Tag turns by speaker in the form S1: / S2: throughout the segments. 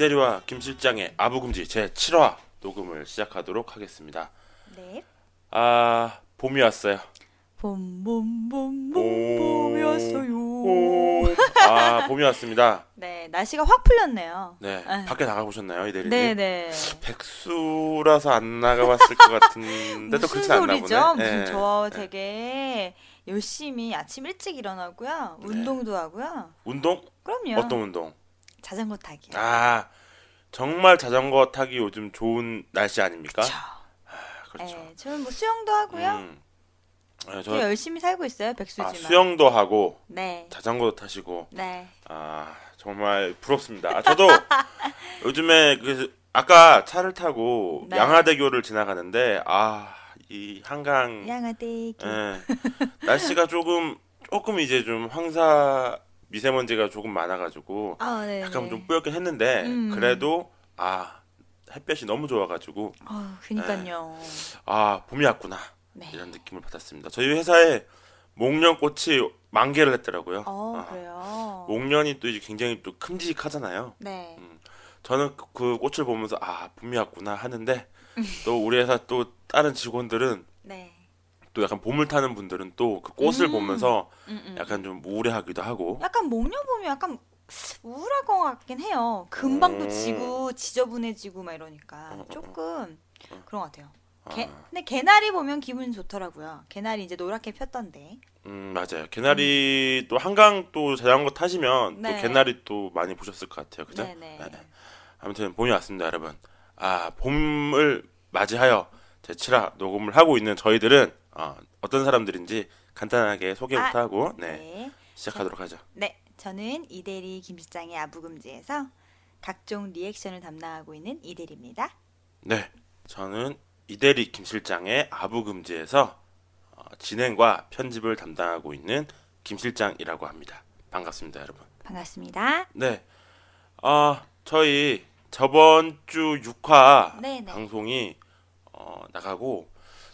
S1: 이대리와 김 실장의 아부금지 제 7화 녹음을 시작하도록 하겠습니다.
S2: 네.
S1: 아, 봄이 왔어요.
S2: 봄 봄 봄봄
S1: 오.
S2: 봄이었어요.
S1: 오, 아, 봄이 왔습니다.
S2: 네, 날씨가 확 풀렸네요.
S1: 네,
S2: 아유.
S1: 밖에 나가 보셨나요, 이대리님?
S2: 네, 네.
S1: 백수라서 안 나가봤을 것 같은데 또
S2: 무슨
S1: 그렇지 않나
S2: 소리죠?
S1: 보네.
S2: 무슨
S1: 네.
S2: 저 되게 열심히 아침 일찍 일어나고요.
S1: 네.
S2: 운동도 하고요.
S1: 운동?
S2: 그럼요.
S1: 어떤 운동?
S2: 자전거 타기요.
S1: 아, 정말 자전거 타기 요즘 좋은 날씨 아닙니까?
S2: 그렇죠.
S1: 아, 그렇죠.
S2: 네, 저는 뭐 수영도 하고요.
S1: 음. 아, 저
S2: 열심히 살고 있어요,
S1: 아,
S2: 백수지만.
S1: 수영도 하고
S2: 네.
S1: 자전거도 타시고
S2: 네.
S1: 아 정말 부럽습니다. 아, 저도 요즘에 그 아까 차를 타고
S2: 네.
S1: 양화대교를 지나가는데 아 이 한강
S2: 양아대기.
S1: 예. 날씨가 조금 조금 이제 좀 황사 미세먼지가 조금 많아가지고
S2: 아, 네.
S1: 약간 좀 뿌옇긴 했는데
S2: 음.
S1: 그래도 아 햇볕이 너무 좋아가지고
S2: 어, 그니까요.
S1: 아 봄이 왔구나
S2: 네.
S1: 이런 느낌을 받았습니다. 저희 회사에 목련꽃이 만개를 했더라고요.
S2: 어,
S1: 아,
S2: 그래요.
S1: 목련이 또 이제 굉장히 또 큼직하잖아요.
S2: 네.
S1: 저는 그- 그 꽃을 보면서 아 봄이 왔구나 하는데 또 우리 회사 또 다른 직원들은
S2: 네.
S1: 또 약간 봄을 타는 분들은 또 그 꽃을
S2: 음.
S1: 보면서
S2: 음, 음.
S1: 약간 좀 우울해하기도 하고
S2: 약간 목련 보면 약간 우울할 것 같긴 해요. 금방 또
S1: 음.
S2: 지고 지저분해지고 막 이러니까
S1: 어, 어,
S2: 조금 그런 것 같아요. 개,
S1: 아,
S2: 근데 개나리 보면 기분 좋더라고요. 개나리 이제 노랗게 폈던데.
S1: 음 맞아요. 개나리 또 한강 또 자전거 타시면
S2: 네.
S1: 또 개나리 또 많이 보셨을 것 같아요. 그죠?
S2: 네네.
S1: 네. 아무튼 봄이 왔습니다, 여러분. 아 봄을 맞이하여 제 7화 녹음을 하고 있는 저희들은 어, 어떤 사람들인지 간단하게 소개부터
S2: 아,
S1: 하고 네,
S2: 네.
S1: 시작하도록 하죠.
S2: 네, 저는 이대리 김실장의 아부금지에서 각종 리액션을 담당하고 있는 이대리입니다.
S1: 네, 저는 이대리 김 실장의 아부금지에서 어, 진행과 편집을 담당하고 있는 김 실장이라고 합니다. 반갑습니다, 여러분.
S2: 반갑습니다.
S1: 네, 아 저희 저번 주 6화
S2: 네네.
S1: 방송이 어, 나가고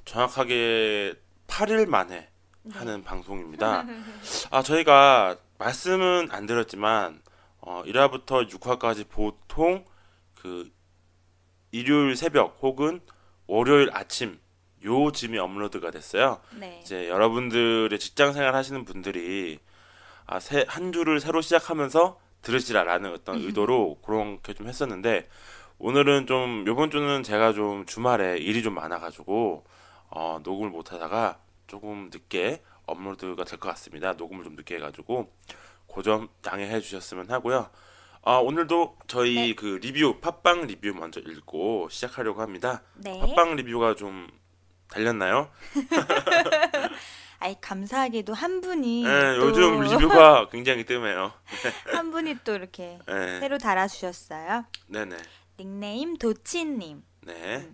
S1: 정확하게 8일 만에
S2: 네.
S1: 하는 방송입니다. 아 저희가 말씀은 안 드렸지만 어, 1화부터 6화까지 보통 그 일요일 새벽 혹은 월요일 아침 요즘이 업로드가 됐어요.
S2: 네.
S1: 이제 여러분들의 직장 생활 하시는 분들이 아, 새, 한 주를 새로 시작하면서 들으시라라는 어떤 의도로 그렇게 좀 했었는데 오늘은 좀 요번 주는 제가 좀 주말에 일이 좀 많아가지고 어, 녹음을 못 하다가 조금 늦게 업로드가 될 것 같습니다. 녹음을 좀 늦게 해가지고 그점 양해해 주셨으면 하고요. 아, 오늘도 저희
S2: 네.
S1: 그 리뷰 팟빵 리뷰 먼저 읽고 시작하려고 합니다.
S2: 네.
S1: 팟빵 리뷰가 좀 달렸나요?
S2: 아이 감사하게도 한 분이
S1: 네,
S2: 또
S1: 요즘 리뷰가 굉장히 뜸해요.
S2: 한 분이 또 이렇게
S1: 네,
S2: 새로 달아주셨어요.
S1: 네네,
S2: 닉네임 도치님.
S1: 네.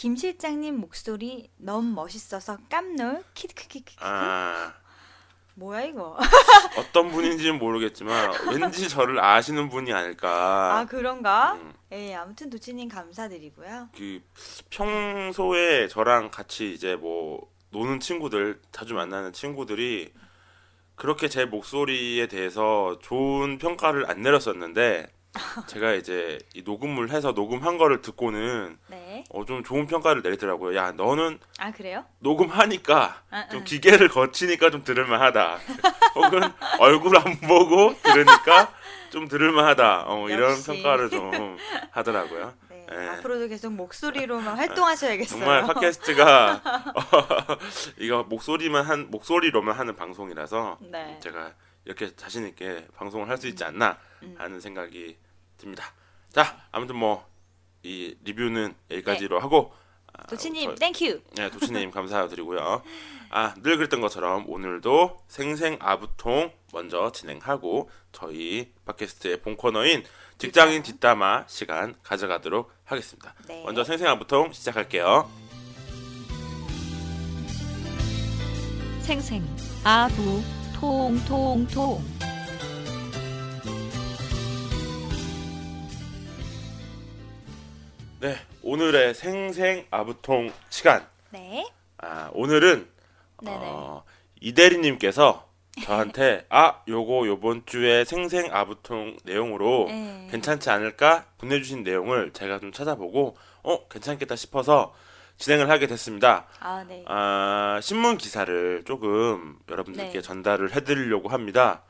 S2: 김 실장님 목소리 너무 멋있어서 깜놀 키키키키
S1: 아.
S2: 뭐야 이거?
S1: 어떤 분인지는 모르겠지만 왠지 저를 아시는 분이 아닐까.
S2: 아 그런가?
S1: 음,
S2: 예 아무튼 도치님 감사드리고요.
S1: 그 평소에 저랑 같이 이제 뭐 노는 친구들, 자주 만나는 친구들이 그렇게 제 목소리에 대해서 좋은 평가를 안 내렸었는데 제가 이제 이 녹음을 해서 녹음한 거를 듣고는
S2: 네아
S1: 어, 좀 좋은 평가를 내리더라고요. 야, 너는
S2: 그래요
S1: 녹음하니까
S2: 아,
S1: 좀
S2: 아.
S1: 기계를 거치니까 좀 들을만하다. 혹은 얼굴 안 보고 들으니까 좀 들을만하다. 어, 이런. 평가를 좀 하더라고요.
S2: 네
S1: 예.
S2: 앞으로도 계속 목소리로만 활동하셔야겠어요
S1: 정말 팟캐스트가 어, 이거 목소리만 한 목소리로만 하는 방송이라서
S2: 네.
S1: 제가 이렇게 자신 있게 방송을 할 수 있지 않나
S2: 음.
S1: 하는 생각이 듭니다. 자, 아무튼 뭐 이 리뷰는 여기까지로
S2: 네.
S1: 하고
S2: 도치님
S1: 저-
S2: thank you.
S1: 네, 도치님 감사드리고요. 아, 늘 그랬던 것처럼 오늘도 생생 아부통 먼저 진행하고 저희 팟캐스트의 본 코너인 직장인 뒷담화 시간 가져가도록 하겠습니다.
S2: 네.
S1: 먼저 생생 아부통 시작할게요.
S3: 생생 아부 통통통
S1: 네, 오늘의 생생 아부통 시간.
S2: 네.
S1: 아, 오늘은
S2: 네네.
S1: 어, 이대리님께서 저한테 아, 요거 요번 주에 생생 아부통 내용으로
S2: 네.
S1: 괜찮지 않을까 보내주신 내용을 제가 좀 찾아보고 어 괜찮겠다 싶어서 진행을 하게 됐습니다.
S2: 아 네.
S1: 아, 신문 기사를 조금 여러분들께
S2: 네.
S1: 전달을 해드리려고 합니다.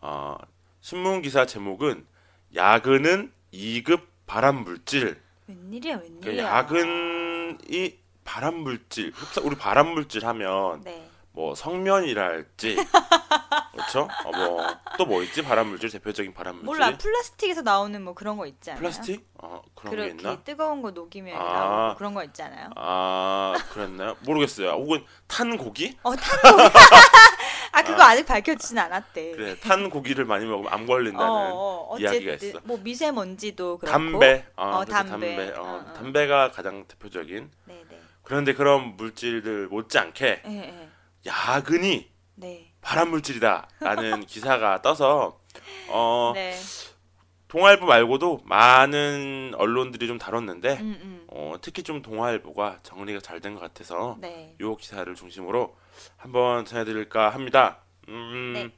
S1: 어, 신문 기사 제목은 야근은 2급 발암 물질.
S2: 웬일이야
S1: 그
S2: 웬일이야.
S1: 야근이 발암 물질. 우리 발암 물질 하면
S2: 네.
S1: 뭐 성면이랄지 그렇죠? 어, 뭐또 뭐 있지 발암 물질 대표적인 발암 물질.
S2: 몰라 플라스틱에서 나오는 뭐 그런 거 있지 않아요?
S1: 플라스틱? 어 그런 게 있나?
S2: 뜨거운 거 녹이면
S1: 아.
S2: 나오고 그런 거 있잖아요.
S1: 아 그랬나요? 모르겠어요. 혹은 탄 고기?
S2: 어 탄 고기. 아 그거
S1: 아.
S2: 아. 직 밝혀지진 않았대.
S1: 그래 탄 고기를 많이 먹으면 암 걸린다는
S2: 어, 어,
S1: 이야기가
S2: 어쨌든
S1: 있어.
S2: 뭐 미세먼지도 그렇고.
S1: 담배, 어,
S2: 어, 담배.
S1: 담배, 어,
S2: 어, 어.
S1: 담배가 가장 대표적인.
S2: 네네.
S1: 그런데 그런 물질들 못지않게
S2: 예, 예.
S1: 야근이
S2: 네.
S1: 발암 물질이다라는 기사가 떠서 어,
S2: 네.
S1: 동아일보 말고도 많은 언론들이 좀 다뤘는데
S2: 음, 음.
S1: 어, 특히 좀 동아일보가 정리가 잘 된 것 같아서
S2: 네.
S1: 요 기사를 중심으로 한번 전해드릴까 합니다. 음,
S2: 네.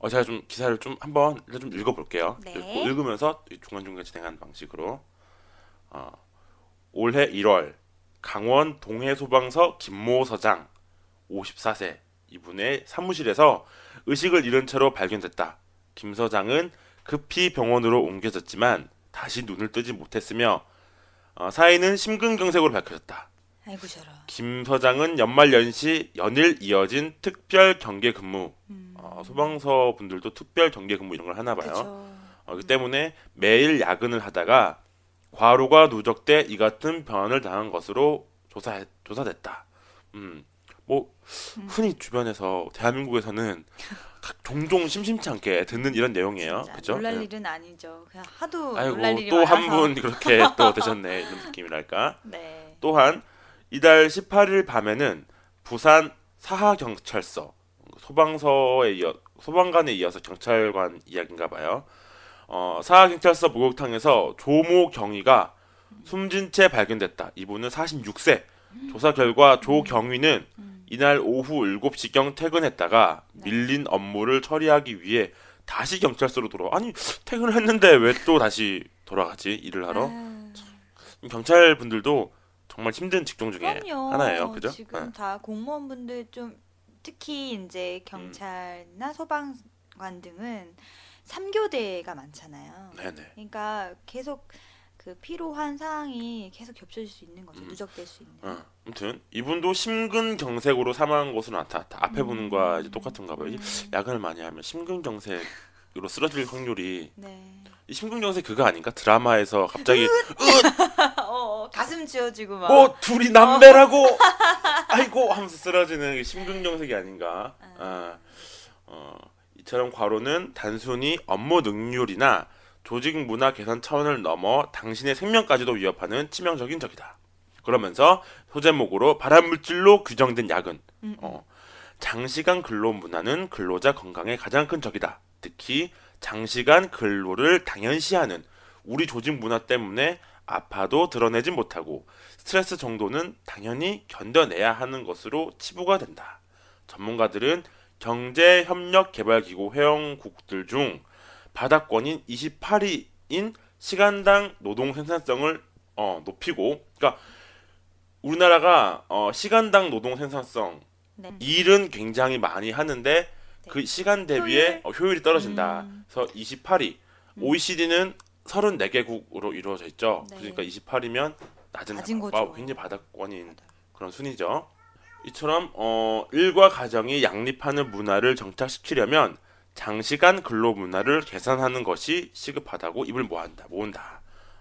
S1: 어, 제가 좀 기사를 좀 한번 좀 읽어볼게요.
S2: 네.
S1: 읽고 읽으면서 중간중간 진행하는 방식으로 어, 올해 1월 강원 동해소방서 김모 서장 54세 이분의 사무실에서 의식을 잃은 채로 발견됐다. 김 서장은 급히 병원으로 옮겨졌지만 다시 눈을 뜨지 못했으며 어, 사인은 심근경색으로 밝혀졌다.
S2: 아이고 저런.
S1: 김 서장은 연말 연시 연일 이어진 특별 경계 근무
S2: 음.
S1: 어, 소방서 분들도 특별 경계 근무 이런 걸 하나 봐요.
S2: 그쵸.
S1: 어, 그 때문에 매일 야근을 하다가 과로가 누적돼 이 같은 변환을 당한 것으로 조사 조사됐다. 음, 뭐 흔히 주변에서 대한민국에서는 종종 심심치 않게 듣는 이런 내용이에요. 그죠?
S2: 놀랄
S1: 네.
S2: 일은 아니죠. 그냥 하도
S1: 아이고
S2: 놀랄 일이
S1: 또 한. 분 그렇게 또 되셨네 이런 느낌이랄까.
S2: 네.
S1: 또한 이달 18일 밤에는 부산 사하경찰서 소방서에 이어 소방관에 이어서 경찰관 이야기인가 봐요. 어, 사하경찰서 목욕탕에서 조모 경위가 숨진 채 발견됐다. 이분은 46세. 조사 결과 조 경위는 이날 오후 7시경 퇴근했다가 밀린 업무를 처리하기 위해 다시 경찰서로 돌아. 아니 퇴근을 했는데 왜 또 다시 돌아가지 일을 하러?
S2: 아,
S1: 경찰 분들도 정말 힘든 직종 중에
S2: 그럼요.
S1: 하나예요, 그죠?
S2: 지금
S1: 네.
S2: 다 공무원분들 좀 특히 이제 경찰이나 소방관 등은 3교대가 많잖아요.
S1: 네네.
S2: 그러니까 계속 그 필요한 사항이 계속 겹쳐질 수 있는 거죠.
S1: 음.
S2: 누적될 수 있는.
S1: 어, 아무튼 이분도 심근경색으로 사망한 것으로 나타났다. 앞에
S2: 음.
S1: 보는 거와 이제 똑같은가 봐요. 이
S2: 음.
S1: 야근을 많이 하면 심근경색으로 쓰러질 확률이
S2: 네.
S1: 이 심근경색 그거 아닌가? 드라마에서 갑자기
S2: 어, 어, 가슴 쥐어지고 막.
S1: 어 둘이 남배라고 아이고 하면서 쓰러지는 게 심근경색이 아닌가? 아, 어, 이처럼 과로는 단순히 업무 능률이나 조직 문화 개선 차원을 넘어 당신의 생명까지도 위협하는 치명적인 적이다. 그러면서 소제목으로 발암물질로 규정된 야근,
S2: 음,
S1: 어, 장시간 근로 문화는 근로자 건강에 가장 큰 적이다. 특히 장시간 근로를 당연시하는 우리 조직 문화 때문에 아파도 드러내지 못하고 스트레스 정도는 당연히 견뎌내야 하는 것으로 치부가 된다. 전문가들은 경제협력개발기구 회원국들 중 바닥권인 28위인 시간당 노동 생산성을 어, 높이고, 그러니까 우리나라가 어, 시간당 노동 생산성
S2: 네.
S1: 일은 굉장히 많이 하는데 그 시간 대비에
S2: 효율?
S1: 어, 효율 이 떨어진다.
S2: 음.
S1: 그래서 28위. OECD는 34개국으로 이루어져 있죠.
S2: 네.
S1: 그러니까 28이면 낮은
S2: 낮은
S1: 바-
S2: 거죠.
S1: 굉장히 바닥권인 그런 순위죠. 이처럼 어, 일과 가정이 양립하는 문화를 정착시키려면 장시간 근로 문화를 개선하는 것이 시급하다고 입을 모한다. 모은다.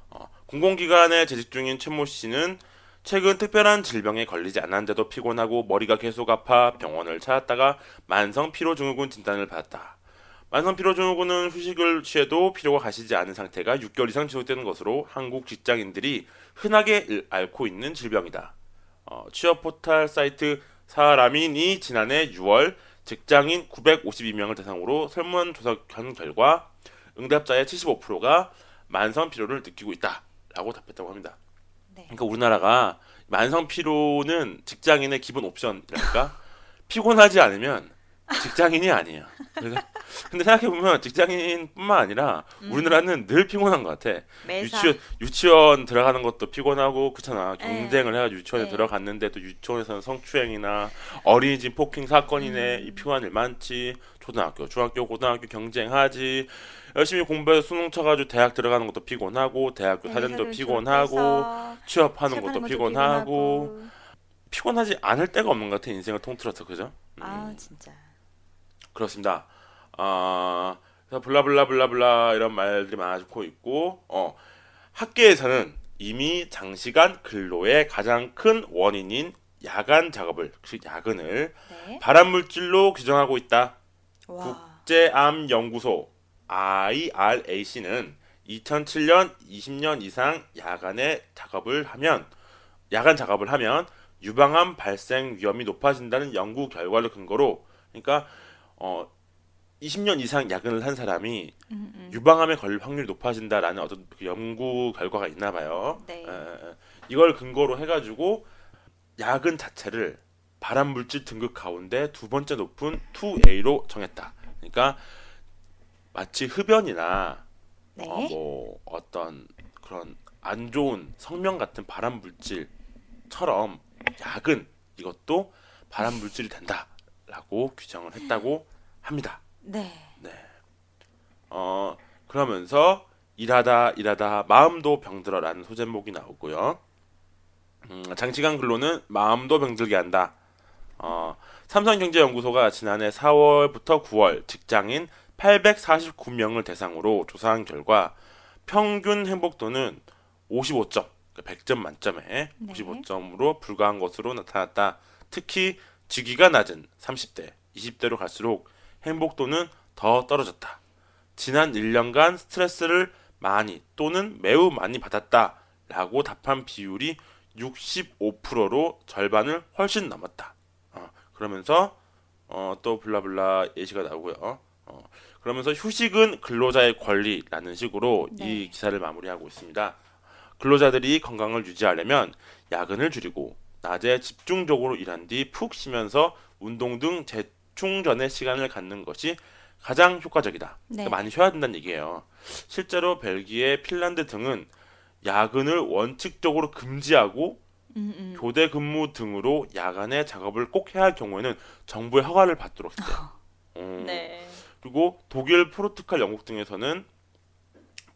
S1: 어, 공공기관에 재직 중인 최모 씨는 최근 특별한 질병에 걸리지 않았는데도 피곤하고 머리가 계속 아파 병원을 찾았다가 만성 피로 증후군 진단을 받았다. 만성 피로 증후군은 휴식을 취해도 피로가 가시지 않은 상태가 6개월 이상 지속되는 것으로 한국 직장인들이 흔하게 일- 앓고 있는 질병이다. 어, 취업 포털 사이트 사람인이 지난해 6월 직장인 952명을 대상으로 설문조사 한 결과 응답자의 75%가 만성 피로를 느끼고 있다라고 답했다고 합니다.
S2: 네.
S1: 그러니까 우리나라가 만성 피로는 직장인의 기본 옵션이랄까 피곤하지 않으면 직장인이 아니에요. 그래서 근데 생각해 보면 직장인뿐만 아니라 우리나라는 늘 피곤한 것 같아.
S2: 매사
S1: 유치원 유치원 들어가는 것도 피곤하고 그렇잖아.
S2: 네.
S1: 경쟁을 해가 유치원에
S2: 네.
S1: 들어갔는데 또 유치원에서는 성추행이나 어린이집 폭행 사건이네.
S2: 음.
S1: 이 피곤한 일 많지. 초등학교, 중학교, 고등학교 경쟁하지. 열심히 공부해서 수능 쳐가지고 대학 들어가는 것도 피곤하고 대학교
S2: 네,
S1: 사전도 피곤하고 취업하는
S2: 취업하는
S1: 것도 피곤하고
S2: 피곤하고.
S1: 피곤하지 않을 때가 없는 것 같아 인생을 통틀어서 그죠? 음.
S2: 아 진짜
S1: 그렇습니다. 아, 그래서 블라블라블라블라 이런 말들이 많아지고 있고, 어, 학계에서는 이미 장시간 근로의 가장 큰 원인인 야간 작업을, 즉 야근을
S2: 네.
S1: 발암 물질로 규정하고 있다.
S2: 와
S1: 국제암연구소 IRAC는 2007년 20년 이상 야간에 작업을 하면 야간 작업을 하면 유방암 발생 위험이 높아진다는 연구 결과를 근거로 그러니까 어 20년 이상 야근을 한 사람이
S2: 음, 음.
S1: 유방암에 걸릴 확률이 높아진다라는 어떤 그 연구 결과가 있나 봐요.
S2: 네.
S1: 에, 에, 이걸 근거로 해가지고 야근 자체를 발암 물질 등급 가운데 두 번째 높은 2A로 정했다. 그러니까 마치 흡연이나
S2: 네.
S1: 어, 뭐 어떤 그런 안 좋은 성명 같은 발암 물질처럼 야근 이것도 발암 물질이 된다라고 규정을 했다고 합니다.
S2: 네.
S1: 어 그러면서 일하다 일하다 마음도 병들어라는 소제목이 나오고요. 음, 장시간 근로는 마음도 병들게 한다. 어, 삼성경제연구소가 지난해 4월부터 9월 직장인 849명을 대상으로 조사한 결과 평균 행복도는 55점, 100점 만점에
S2: 네.
S1: 55점으로 불과한 것으로 나타났다. 특히 직위가 낮은 30대, 20대로 갈수록 행복도는 더 떨어졌다. 지난 1년간 스트레스를 많이 또는 매우 많이 받았다 라고 답한 비율이 65%로 절반을 훨씬 넘었다. 어, 그러면서 어, 또 블라블라 예시가 나오고요. 어, 그러면서 휴식은 근로자의 권리라는 식으로
S2: 네.
S1: 이 기사를 마무리하고 있습니다. 근로자들이 건강을 유지하려면 야근을 줄이고 낮에 집중적으로 일한 뒤 푹 쉬면서 운동 등재 충전의 시간을 갖는 것이 가장 효과적이다.
S2: 네.
S1: 그러니까 많이 쉬어야 된다는 얘기예요. 실제로 벨기에, 핀란드 등은 야근을 원칙적으로 금지하고
S2: 음, 음.
S1: 교대 근무 등으로 야간에 작업을 꼭 해야 할 경우에는 정부의 허가를 받도록 했대요. 음,
S2: 네.
S1: 그리고 독일, 포르투갈, 영국 등에서는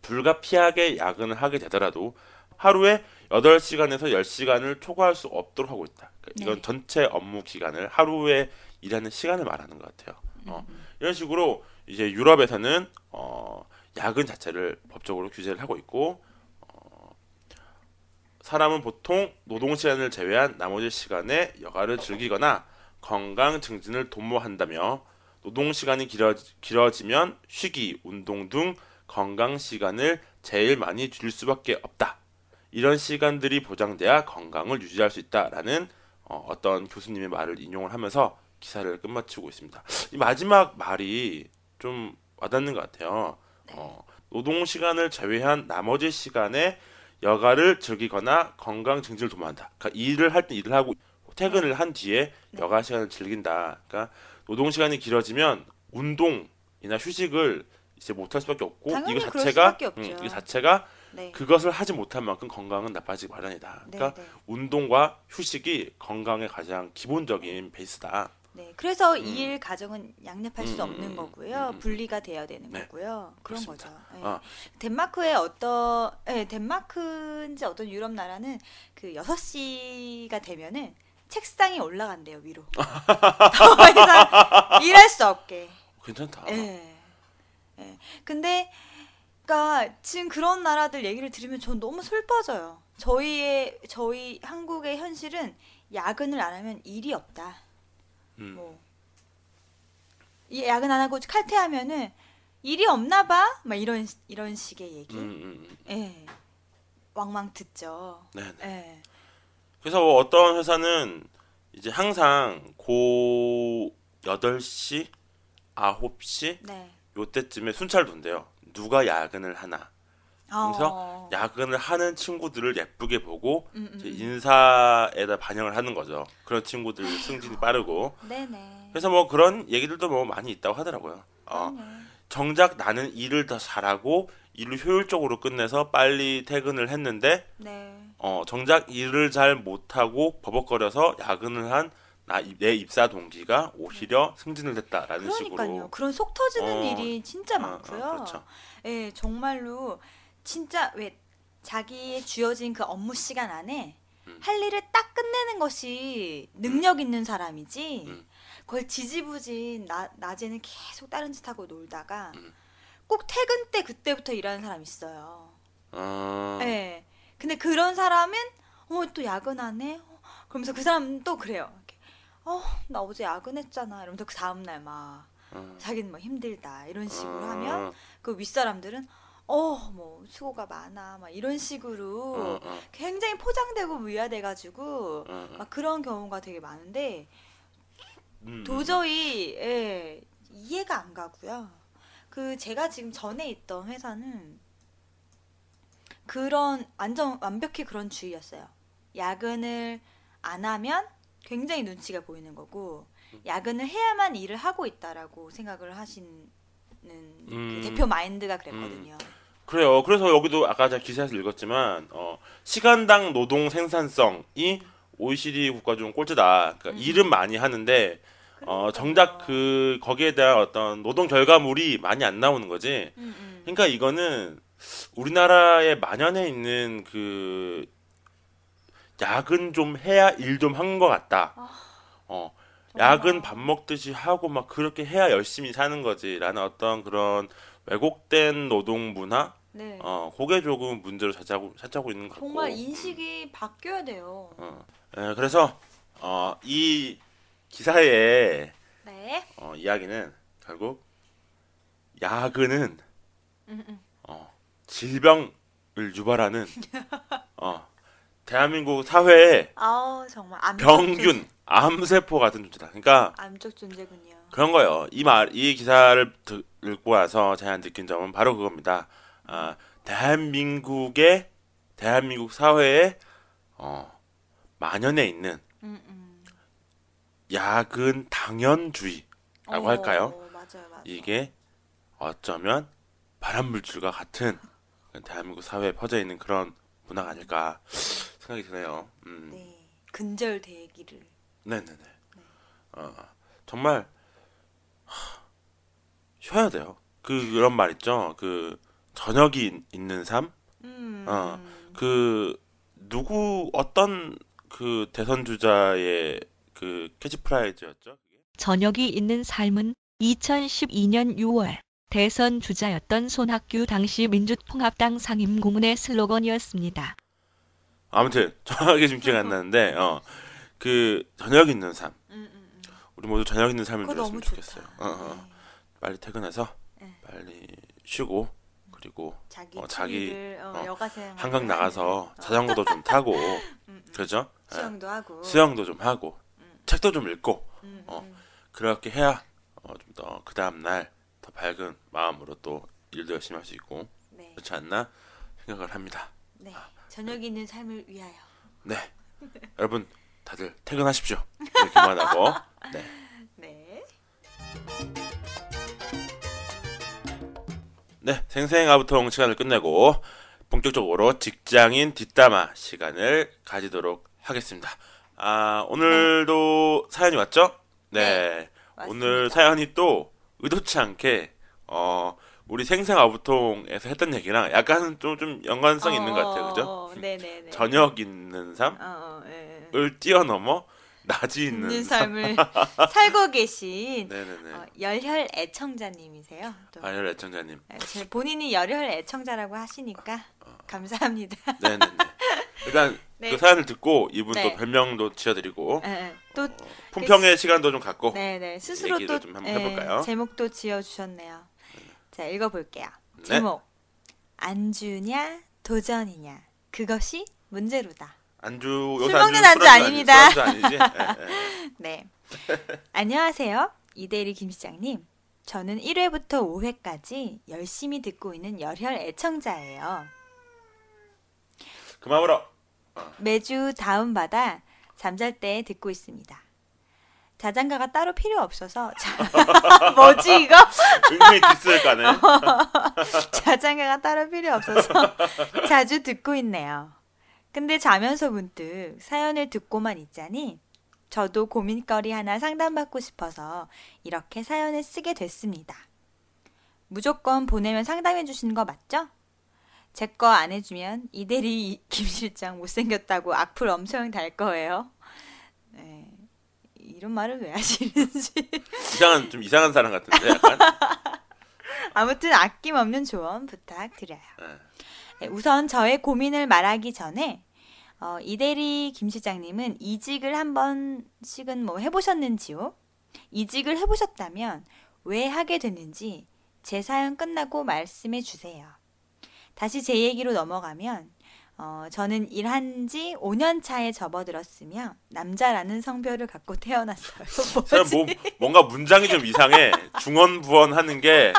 S1: 불가피하게 야근을 하게 되더라도 하루에 8시간에서 10시간을 초과할 수 없도록 하고 있다. 그러니까 이건
S2: 네.
S1: 전체 업무 기간을 하루에 일하는 시간을 말하는 것 같아요. 어, 이런 식으로 이제 유럽에서는 어, 야근 자체를 법적으로 규제를 하고 있고 어, 사람은 보통 노동 시간을 제외한 나머지 시간에 여가를 즐기거나 건강 증진을 도모한다며 노동 시간이 길어, 길어지면 쉬기, 운동 등 건강 시간을 제일 많이 줄일 수밖에 없다. 이런 시간들이 보장돼야 건강을 유지할 수 있다라는 어, 어떤 교수님의 말을 인용을 하면서 기사를 끝마치고 있습니다. 이 마지막 말이 좀 와닿는 것 같아요. 어, 노동 시간을 제외한 나머지 시간에 여가를 즐기거나 건강 증진을 도모한다. 그러니까 일을 할 때 일을 하고 퇴근을 한 뒤에
S2: 네.
S1: 여가 시간을 즐긴다. 그러니까 노동 시간이 길어지면 운동이나 휴식을 이제 못할 수밖에 없고 이거 자체가. 음, 이거 자체가
S2: 네.
S1: 그것을 하지 못한 만큼 건강은 나빠지기 마련이다.
S2: 네,
S1: 그러니까
S2: 네.
S1: 운동과 휴식이 건강의 가장 기본적인 베이스다.
S2: 네. 그래서
S1: 음.
S2: 이일 가정은 양립할 수
S1: 음,
S2: 없는
S1: 음,
S2: 거고요.
S1: 음, 음.
S2: 분리가 돼야 되는
S1: 네.
S2: 거고요. 그런
S1: 그렇습니다.
S2: 거죠. 네.
S1: 아.
S2: 덴마크의 어떤 네, 덴마크인지 어떤 유럽 나라는 그 6시가 되면은 책상이 올라간대요, 위로. 더 이상 일할 수 없게.
S1: 괜찮다.
S2: 예. 예. 근데 그러니까 지금 그런 나라들 얘기를 들으면 전 너무 슬퍼져요. 저희의 저희 한국의 현실은 야근을 안 하면 일이 없다.
S1: 음.
S2: 뭐. 이 야근 안 하고 칼퇴하면은 일이 없나 봐. 막 이런 이런 식의 얘기.
S1: 음, 음, 음.
S2: 예. 왕왕 듣죠.
S1: 네. 네.
S2: 예.
S1: 그래서 뭐 어떤 회사는 이제 항상 고 8시, 9시
S2: 네.
S1: 요때쯤에 순찰 돈대요. 누가 야근을 하나. 그래서
S2: 어.
S1: 야근을 하는 친구들을 예쁘게 보고
S2: 음, 음, 음.
S1: 인사에다 반영을 하는 거죠. 그런 친구들 승진이 빠르고.
S2: 네네.
S1: 그래서 뭐 그런 얘기들도 뭐 많이 있다고 하더라고요. 어. 정작 나는 일을 더 잘하고 일을 효율적으로 끝내서 빨리 퇴근을 했는데
S2: 네.
S1: 어, 정작 일을 잘 못하고 버벅거려서 야근을 한내 입사 동기가 오히려 승진을 했다라는
S2: 그러니까요.
S1: 식으로.
S2: 그런 속 터지는
S1: 어,
S2: 일이 진짜
S1: 어, 어,
S2: 많고요.
S1: 그렇죠.
S2: 예, 정말로 진짜 왜 자기의 주어진 그 업무 시간 안에
S1: 음.
S2: 할 일을 딱 끝내는 것이 능력 있는 사람이지.
S1: 음.
S2: 그걸 지지부진 나, 낮에는 계속 다른 짓 하고 놀다가
S1: 음.
S2: 꼭 퇴근 때 그때부터 일하는 사람 있어요.
S1: 어,
S2: 예. 근데 그런 사람은 어 또 야근하네. 어, 그러면서 그 사람은 또 그래요. 어, 나 어제 야근했잖아. 이러면서 그 다음 날막
S1: 어,
S2: 자기는 뭐 힘들다 이런 식으로
S1: 어,
S2: 하면 그 윗사람들은 어 뭐 수고가 많아 막 이런 식으로
S1: 어, 어,
S2: 굉장히 포장되고 위화돼가지고
S1: 어, 어.
S2: 막 그런 경우가 되게 많은데
S1: 음,
S2: 도저히 예, 이해가 안 가고요. 그 제가 지금 전에 있던 회사는 그런 완전 완벽히 그런 주의였어요. 야근을 안 하면 굉장히 눈치가 보이는 거고 야근을 해야만 일을 하고 있다라고 생각을 하시 는그
S1: 음.
S2: 대표 마인드가 그랬거든요.
S1: 그래요. 그래서 여기도 아까 제가 기사에서 읽었지만 어, 시간당 노동 생산성이 OECD 국가 중 꼴찌다. 그러니까
S2: 음.
S1: 일은 많이 하는데 어. 정작 그 거기에 대한 어떤 노동 결과물이 많이 안 나오는 거지.
S2: 음, 음.
S1: 그러니까 이거는 우리나라에 만연해 있는 그 야근 좀 해야 일 좀 한 것 같다.
S2: 아,
S1: 어. 야근 밥 먹듯이 하고 막 그렇게 해야 열심히 사는 거지라는 어떤 그런 왜곡된 노동 문화,
S2: 네.
S1: 어, 그게 조금 문제로 찾아고 찾아고 있는 것 같고.
S2: 정말 인식이 바뀌어야 돼요.
S1: 어, 에, 그래서 어, 이 기사의
S2: 네.
S1: 어, 이야기는 결국 야근은
S2: 음, 음.
S1: 어, 질병을 유발하는 어, 대한민국 사회의
S2: 아우 정말
S1: 병균 암세포 같은 존재다. 그러니까
S2: 암적 존재군요.
S1: 그런 거예요. 이 말, 이 기사를 듣- 읽고 와서 제가 느낀 점은 바로 그겁니다. 아, 대한민국의 대한민국 사회에 어, 만연해 있는
S2: 음, 음.
S1: 야근 당연주의라고
S2: 어,
S1: 할까요?
S2: 맞아요, 맞아요.
S1: 이게 어쩌면 발암물질과 같은 대한민국 사회에 퍼져 있는 그런 문화가 아닐까 생각이 드네요. 음.
S2: 네, 근절 대기를.
S1: 네네 네. 어, 정말 하, 쉬어야 돼요. 그 그런 말 있죠. 그 저녁이 있- 있는 삶.
S2: 음.
S1: 어, 그 누구 어떤 그 대선 주자의 그 캐치프레이즈였죠. 그게?
S3: 저녁이 있는 삶은 2012년 6월 대선 주자였던 손학규 당시 민주통합당 상임고문의 슬로건이었습니다.
S1: 아무튼 정확하게 지금 기억 안 나는데 어, 그 저녁 있는 삶.
S2: 음, 음, 음.
S1: 우리 모두 저녁 있는 삶을 누렸으면 좋겠어요. 어, 어.
S2: 네.
S1: 빨리 퇴근해서
S2: 네.
S1: 빨리 쉬고 그리고
S2: 자기
S1: 어, 자기,
S2: 어,
S1: 어,
S2: 여가생
S1: 한강 나가서 자전거도 좀 타고 그죠? 예.
S2: 수영도 하고
S1: 수영도 좀 하고
S2: 음.
S1: 책도 좀 읽고
S2: 음,
S1: 어.
S2: 음.
S1: 그렇게 해야 어, 좀 더 그 다음 날 더 밝은 마음으로 또 일도 열심히 할 수 있고
S2: 네,
S1: 그렇지 않나 생각을 합니다.
S2: 네. 저녁 있는 삶을 위하여.
S1: 네, 여러분 다들 퇴근하십시오. 이렇게 그만하고 네.
S2: 네.
S1: 네, 생생 아부통 시간을 끝내고 본격적으로 직장인 뒷담화 시간을 가지도록 하겠습니다. 아, 오늘도 사연이 왔죠? 네.
S2: 맞습니다.
S1: 오늘 사연이 또 의도치 않게 어, 우리 생생 아부통에서 했던 얘기랑 약간 좀, 좀 연관성이 있는 것 같아요. 그죠?
S2: 어, 네네네.
S1: 저녁 있는 삶을
S2: 어, 어, 예, 예.
S1: 뛰어넘어 낮이 있는,
S2: 있는 삶을 살고 계신. 어, 열혈 애청자님이세요. 또
S1: 아열 애청자님.
S2: 네, 제 본인이 열혈 애청자라고 하시니까 감사합니다.
S1: 네네네. 일단
S2: 네.
S1: 그 사연을 듣고 이분
S2: 네.
S1: 또 별명도 지어드리고
S2: 예, 예. 또
S1: 품평의 시간도 좀 갖고
S2: 네네 스스로
S1: 얘기를 또좀 한번
S2: 예,
S1: 해볼까요?
S2: 제목도 지어주셨네요. 자 읽어볼게요.
S1: 네.
S2: 제목 안주냐 도전이냐 그것이 문제로다.
S1: 안주
S2: 술 먹는
S1: 술
S2: 안주 아닙니다.
S1: 술 안주 아니지? 예, 예.
S2: 네. 안녕하세요. 이대리 김 시장님. 저는 1회부터 5회까지 열심히 듣고 있는 열혈 애청자예요.
S1: 그만 울어.
S2: 매주 다운받아 잠잘 때 듣고 있습니다. 자장가가 따로 필요 없어서 자, 뭐지 이거?
S1: 은근히 디스를 까네.
S2: 자장가가 따로 필요 없어서 자주 듣고 있네요. 근데 자면서 문득 사연을 듣고만 있자니 저도 고민거리 하나 상담받고 싶어서 이렇게 사연을 쓰게 됐습니다. 무조건 보내면 상담해 주시는 거 맞죠? 제 거 안 해주면 이대리 김 실장 못생겼다고 악플 엄청 달 거예요. 네, 이런 말을 왜 하시는지.
S1: 이상한 좀 이상한 사람 같은데 약간.
S2: 아무튼 아낌없는 조언 부탁드려요.
S1: 네.
S2: 네, 우선 저의 고민을 말하기 전에 어, 이대리 김 시장님은 이직을 한 번씩은 뭐 해보셨는지요? 이직을 해보셨다면 왜 하게 됐는지 제 사연 끝나고 말씀해 주세요. 다시 제 얘기로 넘어가면 어, 저는 일한 지 5년 차에 접어들었으며 남자라는 성별을 갖고 태어났어요. 뭐,
S1: 뭔가 문장이 좀 이상해. 중언부언 하는 게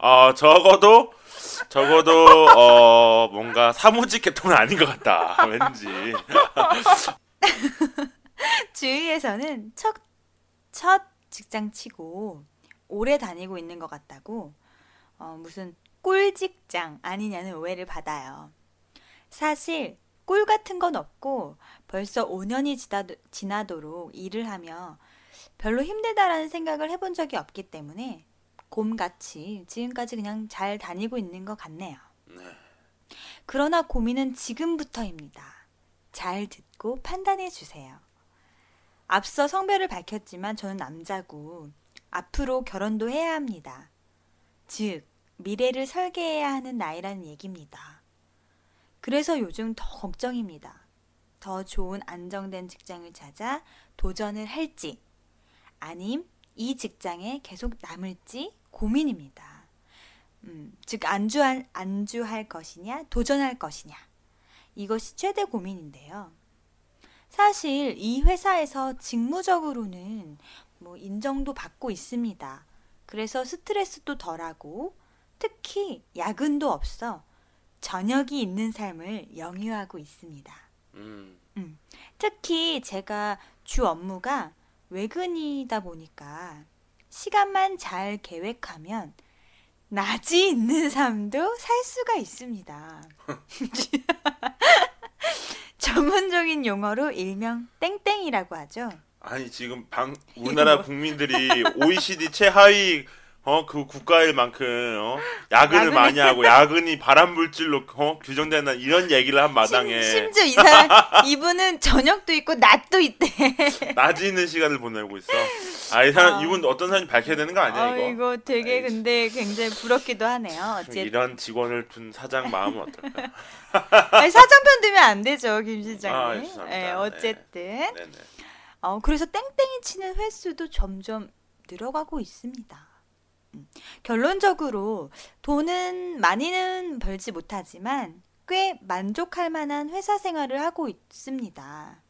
S1: 어, 적어도 적어도 어, 뭔가 사무직 계통은 아닌 것 같다. 왠지.
S2: 주위에서는 첫, 첫 직장 치고 오래 다니고 있는 것 같다고 어, 무슨 꿀 직장 아니냐는 오해를 받아요. 사실 꿀 같은 건 없고 벌써 5년이 지나, 지나도록 일을 하며 별로 힘들다라는 생각을 해본 적이 없기 때문에 곰같이 지금까지 그냥 잘 다니고 있는 것 같네요.
S1: 네.
S2: 그러나 고민은 지금부터입니다. 잘 듣고 판단해 주세요. 앞서 성별을 밝혔지만 저는 남자고 앞으로 결혼도 해야 합니다. 즉, 미래를 설계해야 하는 나이라는 얘기입니다. 그래서 요즘 더 걱정입니다. 더 좋은 안정된 직장을 찾아 도전을 할지, 아님 이 직장에 계속 남을지 고민입니다. 음, 즉 안주할 안주할 것이냐 도전할 것이냐 이것이 최대 고민인데요. 사실 이 회사에서 직무적으로는 뭐 인정도 받고 있습니다. 그래서 스트레스도 덜하고 특히 야근도 없어 저녁이 있는 삶을 영유하고 있습니다.
S1: 음.
S2: 특히 제가 주 업무가 외근이다 보니까 시간만 잘 계획하면 낮이 있는 삶도 살 수가 있습니다. 전문적인 용어로 일명 땡땡이라고 하죠.
S1: 아니 지금 방 우리나라 국민들이 OECD 최하위 어 그 국가일 만큼 어 야근을
S2: 야근을-
S1: 많이 하고 야근이 발암 물질로 어 규정된다 이런 얘기를 한 마당에
S2: 심, 심지어 이 사람 이분은 저녁도 있고 낮도 있대.
S1: 낮이 있는 시간을 보내고 있어. 아 이 사람
S2: 아.
S1: 이분 어떤 사람이 밝혀야 되는 거 아니야
S2: 어,
S1: 이거?
S2: 이거 되게
S1: 아이,
S2: 근데 굉장히 부럽기도 하네요. 어쨌든
S1: 이런 직원을 둔 사장 마음은 어떨까?
S2: 아니, 사정편 들면 안 되죠, 김
S1: 아,
S2: 실장님.
S1: 죄송합니다.
S2: 예,
S1: 네.
S2: 어쨌든
S1: 네네.
S2: 어, 그래서 땡땡이 치는 횟수도 점점 늘어가고 있습니다. 음, 결론적으로 돈은 많이는 벌지 못하지만 꽤 만족할 만한 회사 생활을 하고 있습니다.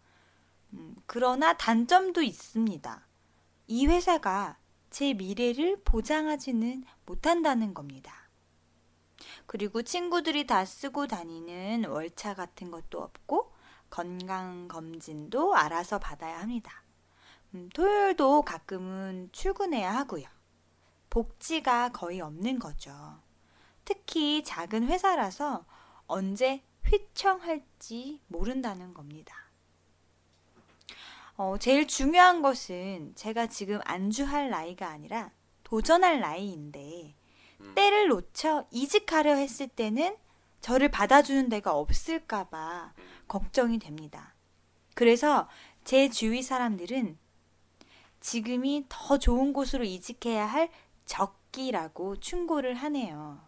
S2: 음, 그러나 단점도 있습니다. 이 회사가 제 미래를 보장하지는 못한다는 겁니다. 그리고 친구들이 다 쓰고 다니는 월차 같은 것도 없고 건강검진도 알아서 받아야 합니다. 음, 토요일도 가끔은 출근해야 하고요. 복지가 거의 없는 거죠. 특히 작은 회사라서 언제 휘청할지 모른다는 겁니다. 어, 제일 중요한 것은 제가 지금 안주할 나이가 아니라 도전할 나이인데 때를 놓쳐 이직하려 했을 때는 저를 받아주는 데가 없을까봐 걱정이 됩니다. 그래서 제 주위 사람들은 지금이 더 좋은 곳으로 이직해야 할 적기라고 충고를 하네요.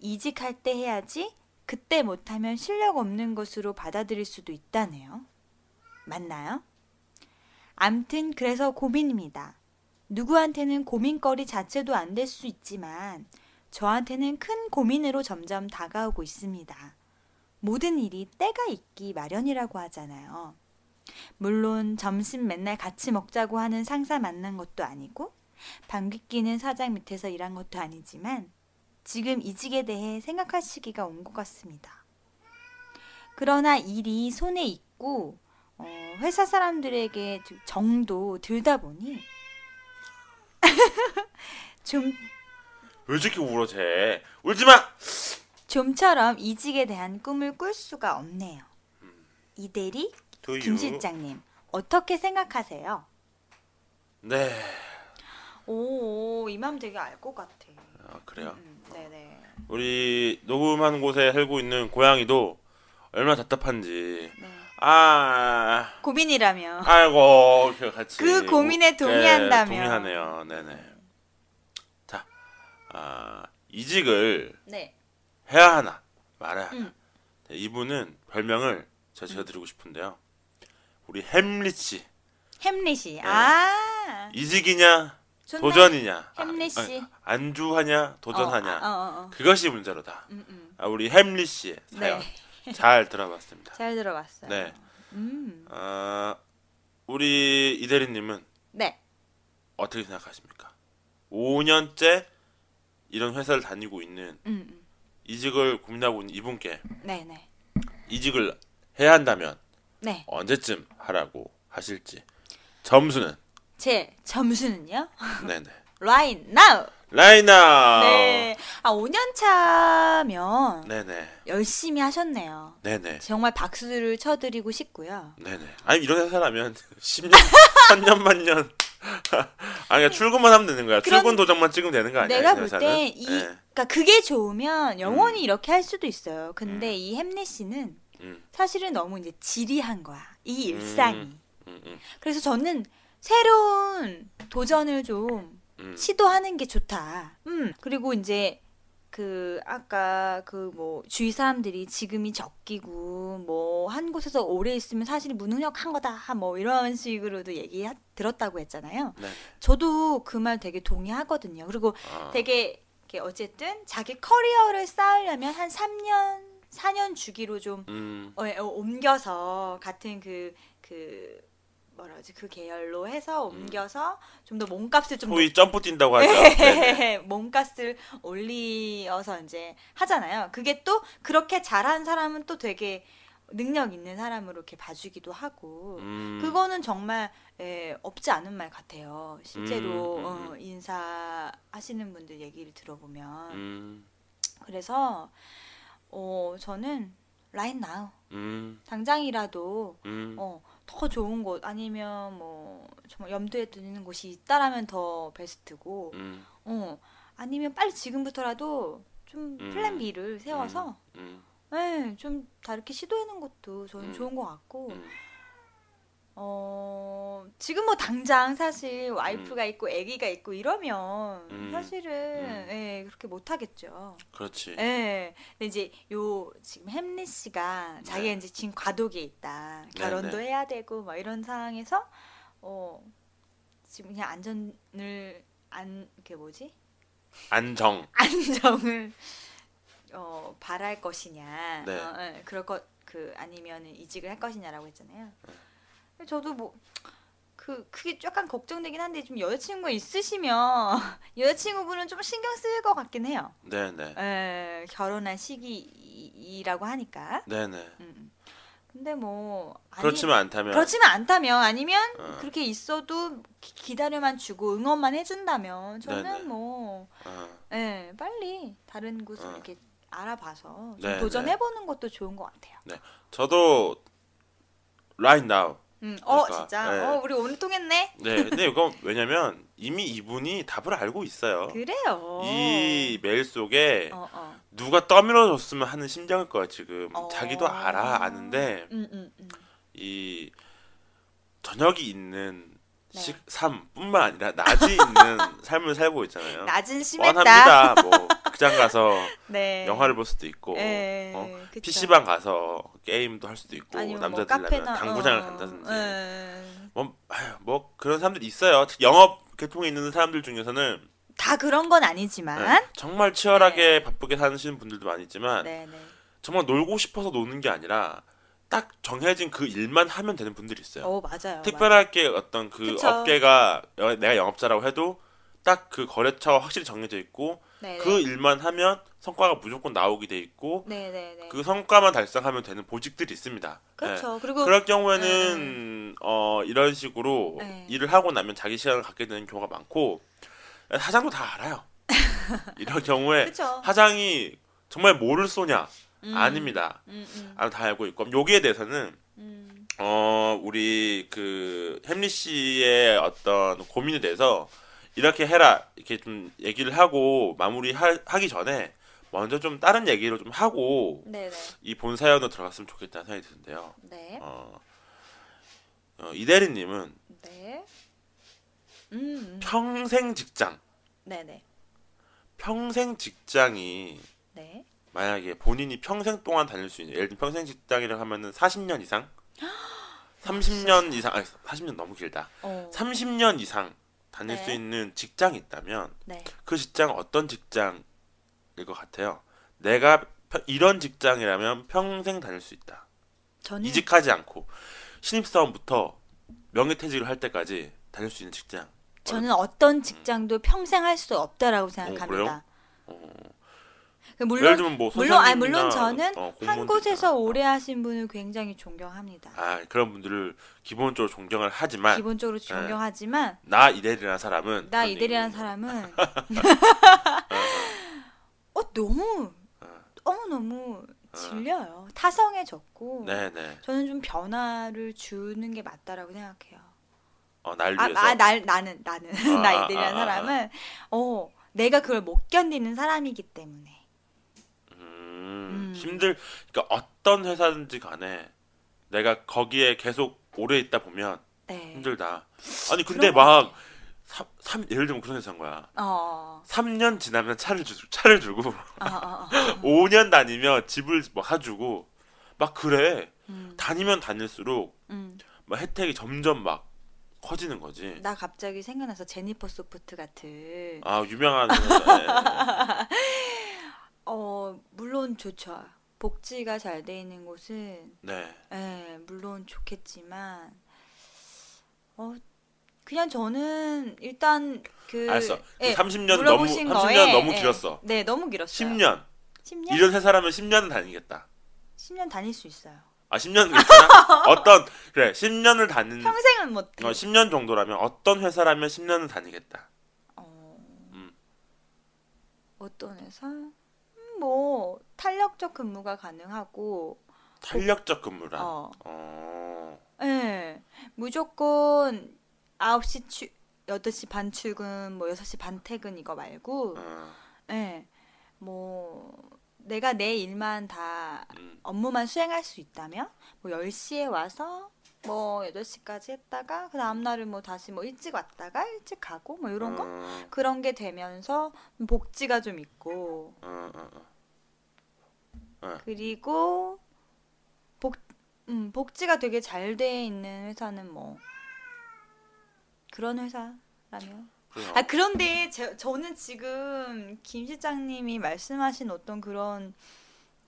S2: 이직할 때 해야지 그때 못하면 실력 없는 것으로 받아들일 수도 있다네요. 맞나요? 암튼 그래서 고민입니다. 누구한테는 고민거리 자체도 안 될 수 있지만 저한테는 큰 고민으로 점점 다가오고 있습니다. 모든 일이 때가 있기 마련이라고 하잖아요. 물론 점심 맨날 같이 먹자고 하는 상사 만난 것도 아니고 방귀 뀌는 사장 밑에서 일한 것도 아니지만 지금 이직에 대해 생각할 시기가 온 것 같습니다. 그러나 일이 손에 있고 어, 회사 사람들에게 좀 정도 들다 보니 좀
S1: 왜 이렇게 울어 쟤? 울지 마.
S2: 좀처럼 이직에 대한 꿈을 꿀 수가 없네요. 이대리
S1: 두유.
S2: 김 실장님 어떻게 생각하세요?
S1: 네.
S2: 오, 이 마음 되게 알 것 같아.
S1: 아, 그래요.
S2: 음, 네네.
S1: 우리 녹음하는 곳에 살고 있는 고양이도 얼마나 답답한지.
S2: 네.
S1: 아,
S2: 고민이라며.
S1: 아이고, 이렇게 같이.
S2: 그 고민에
S1: 우-
S2: 동의한다며.
S1: 네, 동의하네요. 네네. 자, 아, 이직을
S2: 네.
S1: 해야 하나 말아야 하나.
S2: 음.
S1: 네, 이분은 별명을 제가 지어드리고 싶은데요. 우리 햄릿씨.
S2: 햄릿이.
S1: 네.
S2: 아.
S1: 이직이냐. 도전이냐. 아,
S2: 햄릿 씨.
S1: 아니, 안주하냐, 도전하냐.
S2: 어, 아, 어, 어.
S1: 그것이 문제로다.
S2: 음, 음.
S1: 아, 우리 햄릿씨의 사연
S2: 네.
S1: 잘 들어봤습니다.
S2: 잘 들어봤어요.
S1: 네.
S2: 음.
S1: 아, 우리 이대리님은
S2: 네.
S1: 어떻게 생각하십니까? 5년째 이런 회사를 다니고 있는
S2: 음, 음.
S1: 이직을 고민하고 있는 이분께
S2: 네, 네.
S1: 이직을 해야 한다면
S2: 네.
S1: 언제쯤 하라고 하실지 점수는
S2: 제 점수는요?
S1: 네네
S2: Right now.
S1: 라이나
S2: 네. 아, 5년 차면
S1: 네네
S2: 열심히 하셨네요.
S1: 네네
S2: 정말 박수를 쳐드리고 싶고요.
S1: 네네 아니 이런 회사라면 10년 3년 만년 아니 그러니까 출근만 하면 되는 거야 출근 도장만 찍으면 되는 거 아니야
S2: 내가 이볼
S1: 회사는?
S2: 때 이,
S1: 네.
S2: 그러니까 그게 좋으면 영원히
S1: 음.
S2: 이렇게 할 수도 있어요. 근데 이 햄릿 씨는
S1: 음,
S2: 사실은 너무 이제 지리한 거야. 이 일상이.
S1: 음. 음, 음,
S2: 그래서 저는 새로운 도전을 좀
S1: 음.
S2: 시도하는 게 좋다. 음. 그리고 이제 그 아까 그 뭐 주위 사람들이 지금이 적기고 뭐 한 곳에서 오래 있으면 사실 무능력한 거다. 뭐 이런 식으로도 얘기 들었다고 했잖아요.
S1: 네.
S2: 저도 그 말 되게 동의하거든요. 그리고
S1: 아,
S2: 되게 어쨌든 자기 커리어를 쌓으려면 한 3년, 4년 주기로 좀
S1: 음,
S2: 어, 어, 옮겨서 같은 그, 그, 뭐라 하지, 그 계열로 해서 옮겨서 좀 더 몸값을 좀
S1: 소위 점프 뛴다고 하죠 네네.
S2: 높- 몸값을 올리어서 이제 하잖아요. 그게 또 그렇게 잘한 사람은 또 되게 능력 있는 사람으로 이렇게 봐주기도 하고
S1: 음,
S2: 그거는 정말 예, 없지 않은 말 같아요. 실제로
S1: 음, 음,
S2: 어, 인사하시는 분들 얘기를 들어보면
S1: 음,
S2: 그래서 어, 저는 라인 나우
S1: 음,
S2: 당장이라도
S1: 음.
S2: 어, 더 좋은 곳 아니면 뭐 정말 염두에 두는 곳이 있다라면 더 베스트고
S1: 음,
S2: 어, 아니면 빨리 지금부터라도 좀
S1: 음.
S2: 플랜 B를 세워서
S1: 음,
S2: 예, 좀 다르게 시도해는 것도 저는
S1: 음.
S2: 좋은 것 같고
S1: 음.
S2: 어, 지금 뭐 당장 사실 와이프가 있고 아기가 있고 이러면
S1: 음.
S2: 사실은
S1: 음.
S2: 예, 그렇게 못 하겠죠.
S1: 그렇지.
S2: 예. 근데 이제 요 지금 햄릿 씨가 자기가
S1: 네.
S2: 이제 지금 과도기에 있다.
S1: 네,
S2: 결혼도
S1: 네.
S2: 해야 되고 뭐 이런 상황에서 어 지금 그냥 안전을 안 그게 뭐지?
S1: 안정.
S2: 안정을 어 바랄 것이냐.
S1: 네.
S2: 어, 예, 그럴 것 그 아니면 이직을 할 것이냐라고 했잖아요. 저도 뭐 그 그게 약간 걱정되긴 한데 좀 여자친구 있으시면 여자친구분은 좀 신경 쓰일 것 같긴 해요.
S1: 네네.
S2: 에, 결혼한 시기이라고 하니까.
S1: 네네.
S2: 음, 음. 근데 뭐 아니,
S1: 그렇지만 않다면.
S2: 그렇지만 않다면 아니면
S1: 어.
S2: 그렇게 있어도 기, 기다려만 주고 응원만 해준다면 저는
S1: 네네.
S2: 뭐
S1: 어,
S2: 예, 빨리 다른 곳을
S1: 어.
S2: 이렇게 알아봐서. 도전해보는 것도 좋은 것 같아요.
S1: 저도 right now.
S2: 음, 어
S1: 그러니까,
S2: 진짜,
S1: 네.
S2: 어 우리 오늘 통했네.
S1: 네. 근데 이건 왜냐면 이미 이분이 답을 알고 있어요.
S2: 그래요.
S1: 이 메일 속에
S2: 어, 어.
S1: 누가 떠밀어줬으면 하는 심정일 거야 지금.
S2: 어.
S1: 자기도 알아 아는데
S2: 음, 음, 음.
S1: 이 저녁이 있는
S2: 네.
S1: 식, 삶뿐만 아니라 낮이 있는 삶을 살고 있잖아요.
S2: 낮은 심했다.
S1: 뻔합니다. 뭐 극장 가서
S2: 네.
S1: 영화를 볼 수도 있고
S2: 예,
S1: 어,
S2: 그쵸.
S1: PC방 가서 게임도 할 수도 있고
S2: 뭐
S1: 남자들이라면
S2: 카페나
S1: 당구장을
S2: 어,
S1: 간다든지
S2: 예.
S1: 뭐, 뭐 그런 사람들이 있어요. 영업 계통에 있는 사람들 중에서는
S2: 다 그런 건
S1: 네,
S2: 아니지만.
S1: 정말 치열하게 바쁘게 사시는 분들도 많이 있지만
S2: 네, 네.
S1: 정말 놀고 싶어서 노는 게 아니라 딱 정해진 그 일만 하면 되는 분들이 있어요.
S2: 어 맞아요.
S1: 특별하게 어떤 그
S2: 그쵸.
S1: 업계가 여- 내가 영업자라고 해도 딱 그 거래처가 확실히 정해져 있고
S2: 네,
S1: 그 일만 하면 성과가 무조건 나오게 돼 있고
S2: 네, 네, 네.
S1: 그 성과만 달성하면 되는 보직들이 있습니다.
S2: 그렇죠.
S1: 네.
S2: 그리고
S1: 그럴 경우에는 어 이런 식으로
S2: 네.
S1: 일을 하고 나면 자기 시간을 갖게 되는 경우가 많고 사장도 다 알아요. 이런 경우에
S2: 그렇죠.
S1: 사장이 정말 뭐를 쏘냐
S2: 음,
S1: 아닙니다.
S2: 음, 음,
S1: 아, 다 알고 있고 여기에 대해서는
S2: 음.
S1: 어 우리 그 햄리 씨의 어떤 고민에 대해서 이렇게 해라 이렇게 좀 얘기를 하고 마무리 하 기 전에 먼저 좀 다른 얘기를 좀 하고
S2: 네, 네.
S1: 이본 사연으로 들어갔으면 좋겠다는 생각이 드는데요.
S2: 네.
S1: 어, 어, 이대리님은
S2: 네. 음, 음.
S1: 평생 직장,
S2: 네, 네.
S1: 평생 직장이
S2: 네.
S1: 만약에 본인이 평생 동안 다닐 수 있는, 예를 들면 평생 직장이라고 하면은 40년 이상, 30년 이상, 아니 40년 너무 길다.
S2: 어.
S1: 30년 이상 다닐
S2: 네.
S1: 수 있는 직장이 있다면
S2: 네.
S1: 그 직장은 어떤 직장일 것 같아요? 내가 펴- 이런 직장이라면 평생 다닐 수 있다.
S2: 저는
S1: 이직하지 않고 신입사원부터 명예퇴직을 할 때까지 다닐 수 있는 직장.
S2: 저는 어떤 직장도 평생 할 수 없다라고 생각합니다.
S1: 어,
S2: 그
S1: 예를
S2: 물론
S1: 들면 뭐
S2: 물론 아니 물론 저는
S1: 어,
S2: 한 곳에서
S1: 어.
S2: 오래 하신 분을 굉장히 존경합니다.
S1: 아 그런 분들을 기본적으로 존경을 하지만
S2: 기본적으로 존경하지만
S1: 나 이대리라는 사람은
S2: 나 이대리라는 사람은 어 너무 너무 너무 질려요. 타성해졌고
S1: 네네
S2: 저는 좀 변화를 주는 게 맞다라고 생각해요.
S1: 어, 날
S2: 아,
S1: 위해서
S2: 아, 날 나는 나는
S1: 아,
S2: 나
S1: 아,
S2: 이대리라는
S1: 아, 아,
S2: 사람은 어 내가 그걸 못 견디는 사람이기 때문에
S1: 음,
S2: 음.
S1: 힘들 그러니까 어떤 회사든지 간에 내가 거기에 계속 오래 있다 보면
S2: 네.
S1: 힘들다. 아니 근데 막
S2: 같아요.
S1: 삼, 삼 예를 들면 그런 회사인 거야.
S2: 어.
S1: 3년 지나면 차를 주 차를 주고
S2: 어, 어, 어.
S1: 5년 다니면 집을 뭐 사주고 막 그래.
S2: 음,
S1: 다니면 다닐수록
S2: 음.
S1: 막 혜택이 점점 막 커지는 거지.
S2: 나 갑자기 생각나서 제니퍼 소프트 같은
S1: 아 유명한 회사.
S2: 어 물론 좋죠. 복지가 잘 돼 있는 곳은
S1: 네.
S2: 예, 물론 좋겠지만 어 그냥 저는 일단 그
S1: 알았어.
S2: 예,
S1: 30년 너무
S2: 물어보신
S1: 30년
S2: 거에,
S1: 너무
S2: 예,
S1: 길었어.
S2: 네, 너무 길었어요.
S1: 10년.
S2: 10년?
S1: 이런 회사라면 10년은 다니겠다.
S2: 10년 다닐 수 있어요.
S1: 아 10년 괜찮아? 어떤 그래 10년을 다니는
S2: 평생은 못
S1: 어, 10년 정도라면 어떤 회사라면 10년은 다니겠다.
S2: 어,
S1: 음.
S2: 어떤 회사? 음, 뭐 탄력적 근무가 가능하고
S1: 탄력적 근무라.
S2: 어,
S1: 어.
S2: 예. 무조건 9시 출 8시 반 출근, 뭐 6시 반 퇴근 이거 말고
S1: 어.
S2: 예. 뭐 내가 내 일만 다
S1: 음.
S2: 업무만 수행할 수 있다면 뭐 10시에 와서 뭐 8시까지 했다가 그 다음 날은 뭐 다시 뭐 일찍 왔다가 일찍 가고 뭐 이런 거
S1: 어,
S2: 그런 게 되면서 복지가 좀 있고
S1: 어, 어, 어.
S2: 그리고 복 음, 복지가 되게 잘 돼 있는 회사는 뭐 그런 회사라면
S1: 그래요.
S2: 아 그런데 제, 저는 지금 김 실장님이 말씀하신 어떤 그런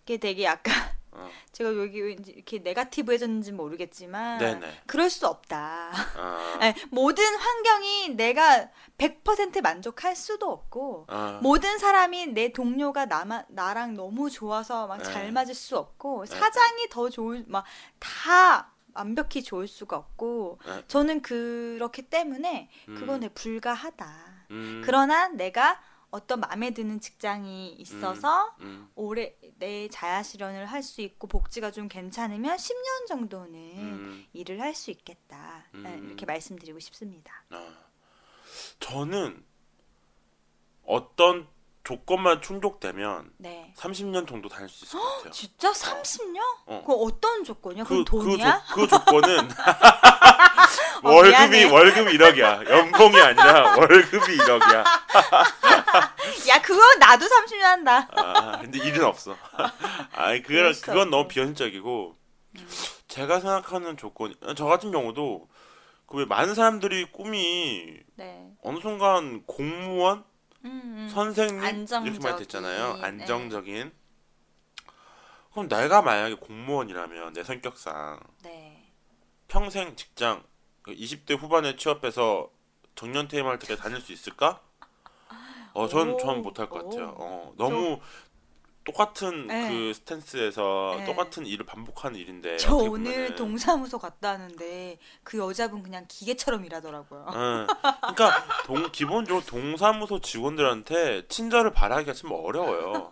S2: 게 되게 약간
S1: 어.
S2: 제가 여기 왠지 이렇게 네가티브해졌는지 모르겠지만
S1: 네네.
S2: 그럴 수 없다.
S1: 어,
S2: 아니, 모든 환경이 내가 100% 만족할 수도 없고
S1: 어.
S2: 모든 사람이 내 동료가 나마, 나랑 너무 좋아서 막
S1: 네.
S2: 잘 맞을 수 없고
S1: 네.
S2: 사장이 더 좋을 막다 완벽히 좋을 수가 없고
S1: 네.
S2: 저는 그렇기 때문에
S1: 음,
S2: 그건 내 불가하다.
S1: 음,
S2: 그러나 내가 어떤 마음에 드는 직장이 있어서
S1: 음,
S2: 오래 내 자아 실현을 할 수 있고 복지가 좀 괜찮으면 10년 정도는
S1: 음,
S2: 일을 할 수 있겠다. 네,
S1: 음.
S2: 이렇게 말씀드리고 싶습니다.
S1: 어. 저는 어떤 조건만 충족되면
S2: 네.
S1: 30년 정도 다닐 수 있을 것 같아요.
S2: 진짜 30년?
S1: 어.
S2: 그 어떤 조건이야?
S1: 그,
S2: 그, 돈이야?
S1: 조, 그 조건은
S2: 어,
S1: 월급이
S2: 미안해.
S1: 월급이 1억이야. 연봉이 아니라 월급이 1억이야.
S2: 야 그거 나도 30년 한다.
S1: 아, 근데 일은 없어. 아니 그건
S2: 수
S1: 그건 너무. 비현실적이고 제가 생각하는 조건 저 같은 경우도 그 왜 많은 사람들이 꿈이
S2: 네.
S1: 어느 순간 공무원,
S2: 음, 음.
S1: 선생님 이렇게
S2: 안정적인,
S1: 많이 됐잖아요.
S2: 네.
S1: 안정적인. 그럼 내가 만약에 공무원이라면 내 성격상
S2: 네.
S1: 평생 직장 20대 후반에 취업해서 정년퇴임할 때까지 다닐 수 있을까? 어, 전,
S2: 오,
S1: 전 못할 것
S2: 오.
S1: 같아요. 어, 너무 똑같은
S2: 네.
S1: 그 스탠스에서
S2: 네.
S1: 똑같은 일을 반복하는 일인데.
S2: 저 오늘. 동사무소 갔다 왔는데 그 여자분 그냥 기계처럼 일하더라고요.
S1: 응. 그러니까 동, 기본적으로 동사무소 직원들한테 친절을 바라기가 참 어려워요.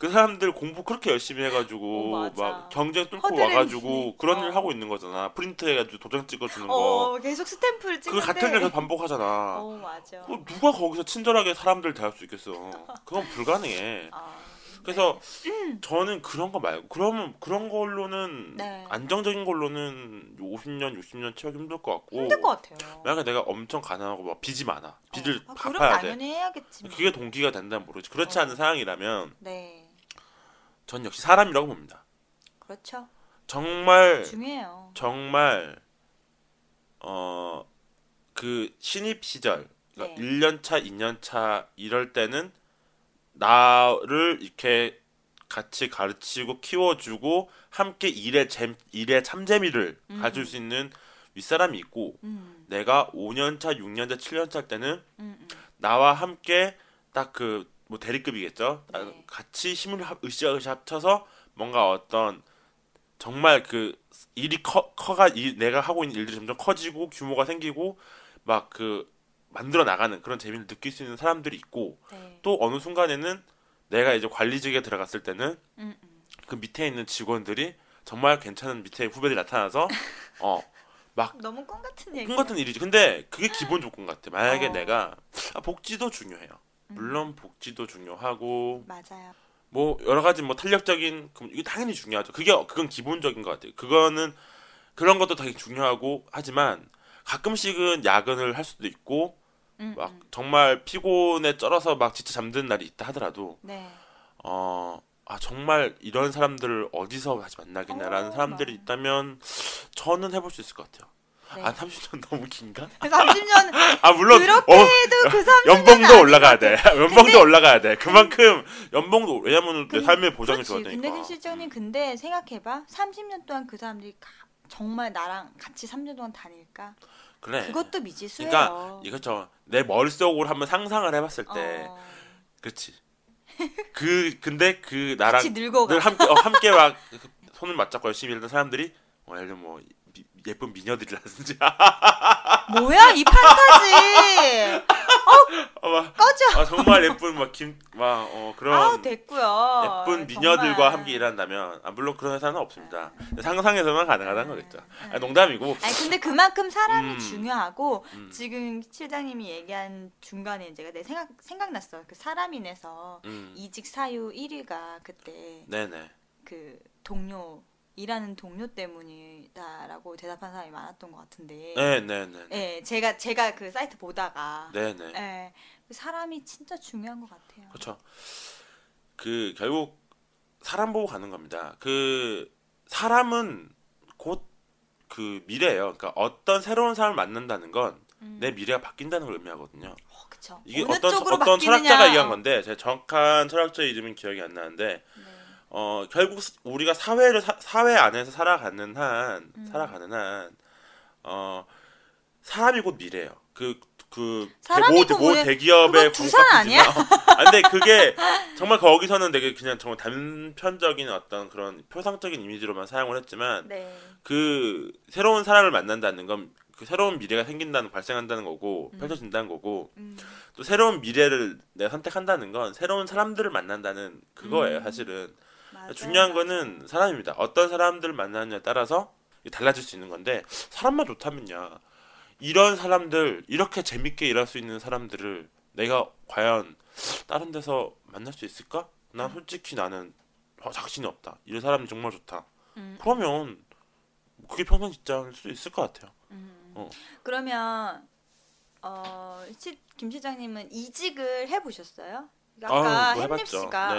S1: 그 사람들 공부 그렇게 열심히 해가지고
S2: 어.
S1: 막 경쟁 뚫고
S2: 허드렛
S1: 와가지고 그런
S2: 어.
S1: 일 하고 있는 거잖아. 프린트 해가지고 도장 찍어주는 거.
S2: 어, 계속 스탬프를
S1: 그
S2: 찍는데.
S1: 같은 일 계속 반복하잖아.
S2: 어, 맞아.
S1: 그 누가 거기서 친절하게 사람들 대할 수 있겠어. 그건 불가능해.
S2: 아,
S1: 그래서 저는 그런 거 말고 그러면 그런 걸로는
S2: 네.
S1: 안정적인 걸로는 50년, 60년 채우기 힘들 것 같고.
S2: 힘들 것 같아요.
S1: 만약에 내가 엄청 가난하고 막 빚이 많아. 빚을
S2: 어, 아, 그럼
S1: 갚아야 돼.
S2: 당연히 해야겠지만.
S1: 그게 동기가 된다면 모르지. 그렇지
S2: 어.
S1: 않은 상황이라면
S2: 네.
S1: 전 역시 사람이라고 봅니다.
S2: 그렇죠.
S1: 정말
S2: 중요해요.
S1: 정말 어 그 신입 시절 그러니까
S2: 네.
S1: 1년 차, 2년 차 이럴 때는 나를 이렇게 같이 가르치고 키워주고 함께 일의 잼, 일의 참재미를
S2: 음.
S1: 가질 수 있는 윗사람이 있고
S2: 음,
S1: 내가 5년 차, 6년 차, 7년 차 때는
S2: 음, 음.
S1: 나와 함께 딱 그 뭐 대리급이겠죠. 아,
S2: 네.
S1: 같이 힘을 합- 으쌰으쌰 합쳐서 뭔가 어떤 정말 그 일이 커 커가 이, 내가 하고 있는 일들이 점점 커지고 규모가 생기고 막 그 만들어 나가는 그런 재미를 느낄 수 있는 사람들이 있고
S2: 네.
S1: 또 어느 순간에는 내가 이제 관리직에 들어갔을 때는
S2: 음, 음.
S1: 그 밑에 있는 직원들이 정말 괜찮은 밑에 후배들이 나타나서 어
S2: 너무 꿈 같은 얘기.
S1: 꿈 같은 일이지. 근데 그게 기본 조건 같아. 만약에
S2: 어.
S1: 내가 아, 복지도 중요해요.
S2: 음.
S1: 물론 복지도 중요하고
S2: 맞아요.
S1: 뭐 여러 가지 뭐 탄력적인 그- 이게 당연히 중요하죠. 그게 그건 기본적인 것 같아요. 그거는 그런 것도 되게 중요하고 하지만 가끔씩은 야근을 할 수도 있고
S2: 음,
S1: 막
S2: 음.
S1: 정말 피곤에 쩔어서 막 진짜 잠드는 날이 있다 하더라도
S2: 네.
S1: 어. 아 정말 이런 사람들을 어디서 다시 만나겠냐라는
S2: 어,
S1: 사람들이
S2: 맞아.
S1: 있다면 저는 해볼 수 있을 것 같아요.
S2: 네.
S1: 아 30년 너무 긴가?
S2: 30년
S1: 아 물론
S2: 그렇게
S1: 어,
S2: 해도 그 30년
S1: 연봉도 올라가야 돼. 연봉도 올라가야 돼. 그만큼 연봉도 왜냐면 내
S2: 근-
S1: 삶의 보장이. 좋아야
S2: 근데
S1: 되니까.
S2: 김 실장님 근데 생각해봐. 30년 동안 그 사람들이 가- 정말 나랑 같이 3년 동안 다닐까?
S1: 그래.
S2: 그것도 미지수예요.
S1: 그러니까 이거죠. 내 머릿속으로 한번 상상을 해봤을 때,
S2: 어,
S1: 그렇지. 그 근데 그 나랑. 늘 함께 어, 함께 막 손을 맞잡고 열심히 일하는 사람들이 어, 예를 들어 뭐 미- 예쁜 미녀들이라든지
S2: 뭐야 이 판타지.
S1: 어, 막,
S2: 꺼져.
S1: 아, 정말 예쁜 막김막어 그런
S2: 아우 됐고요.
S1: 예쁜 미녀들과
S2: 정말.
S1: 함께 일한다면 아, 물론 그런 회사는 없습니다. 상상에서만 가능하다는 거겠죠.
S2: 음.
S1: 아, 농담이고
S2: 아니 근데 그만큼 사람이
S1: 음.
S2: 중요하고
S1: 음.
S2: 지금 실장님이 얘기한 중간에 제가 내 생각 생각났어. 그 사람인에서
S1: 음,
S2: 이직 사유 1위가 그때
S1: 네네.
S2: 그 동료 일하는 동료 때문이다라고 대답한 사람이 많았던 것 같은데.
S1: 네네네.
S2: 예, 제가 제가 그 사이트 보다가
S1: 네네.
S2: 예, 그 사람이 진짜 중요한 것 같아요.
S1: 그렇죠. 그 결국 사람 보고 가는 겁니다. 그 사람은 곧 그 미래예요. 그러니까 어떤 새로운 사람을 만난다는 건내
S2: 음.
S1: 미래가 바뀐다는 걸 의미하거든요.
S2: 어.
S1: 이게 어떤 어떤
S2: 바뀌느냐.
S1: 철학자가 얘기한 건데 제 정확한 철학자 이름은 기억이 안 나는데
S2: 네.
S1: 어 결국 스- 우리가 사회를 사, 사회 안에서 살아가는 한
S2: 음.
S1: 살아가는 한 어 사람이 곧 미래예요. 그그
S2: 사람이
S1: 모, 곧모
S2: 뭐야?
S1: 대기업의
S2: 그거 두산 아니야?
S1: 아, 근데 그게 정말 거기서는 되게 그냥 정말 단편적인 어떤 그런 표상적인 이미지로만 사용을 했지만
S2: 네.
S1: 그 새로운 사람을 만난다는 건 그 새로운 미래가 생긴다는 발생한다는 거고
S2: 음.
S1: 펼쳐진다는 거고
S2: 음.
S1: 또 새로운 미래를 내가 선택한다는 건 새로운 사람들을 만난다는 그거예요
S2: 음.
S1: 사실은
S2: 맞아요,
S1: 중요한. 거는 사람입니다 어떤 사람들을 만나느냐에 따라서 달라질 수 있는 건데 사람만 좋다면야 이런 사람들 이렇게 재밌게 일할 수 있는 사람들을 내가 과연 다른 데서 만날 수 있을까? 난
S2: 음.
S1: 솔직히 나는 어, 자신이 없다 이런 사람이 정말 좋다
S2: 음.
S1: 그러면 그게 평생 직장일 수도 있을 것 같아요
S2: 음.
S1: 어.
S2: 그러면 어, 시, 김 시장님은 이직을 해보셨어요?
S1: 아,
S2: 아까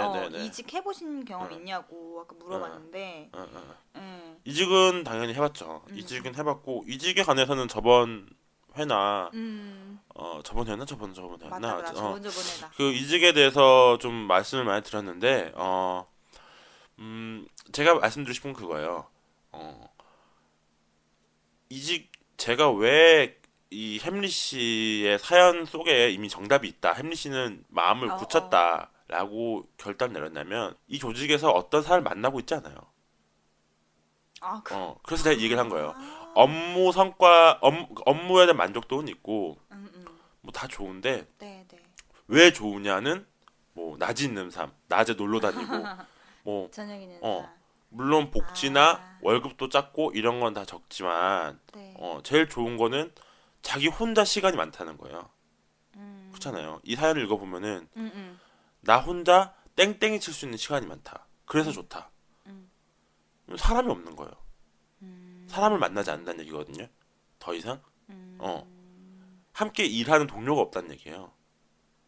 S1: 뭐 네,
S2: 어. 이직 해보신 경험
S1: 네.
S2: 있냐고 아까 물어봤는데,
S1: 어, 어.
S2: 예.
S1: 이직은 당연히 해봤죠.
S2: 음.
S1: 이직은 해봤고 이직에 관해서는 저번 회나
S2: 음,
S1: 어 저번 회나 저번 저번 회나
S2: 맞다, 맞다.
S1: 어,
S2: 저번 저번에다.
S1: 그 이직에 대해서 좀 말씀을 많이 드렸는데 어, 음, 제가 말씀드리고 싶은 건 그거예요. 어, 이직 제가 왜 이 햄릿 씨의 사연 속에 이미 정답이 있다. 햄릿 씨는 마음을
S2: 어,
S1: 굳혔다라고 결단 내렸냐면 이 조직에서 어떤 사람을 만나고 있지 않아요.
S2: 아, 그,
S1: 어, 그래서 내가 이 얘기를 한 거예요.
S2: 아,
S1: 업무 성과 업, 업무에 대한 만족도는 있고
S2: 음, 음.
S1: 뭐다 좋은데
S2: 네, 네.
S1: 왜 좋으냐는 뭐 낮이 있는 삶, 낮에 놀러 다니고 뭐
S2: 저녁에는
S1: 어.
S2: 다.
S1: 물론 복지나
S2: 아.
S1: 월급도 작고 이런 건 다 적지만
S2: 네.
S1: 어 제일 좋은 거는 자기 혼자 시간이 많다는 거예요.
S2: 음,
S1: 그렇잖아요. 이 사연을 읽어보면은
S2: 음, 음.
S1: 나 혼자 땡땡이 칠 수 있는 시간이 많다. 그래서 좋다.
S2: 음.
S1: 사람이 없는 거예요.
S2: 음,
S1: 사람을 만나지 않는다는 얘기거든요. 더 이상
S2: 음.
S1: 어. 함께 일하는 동료가 없다는 얘기예요.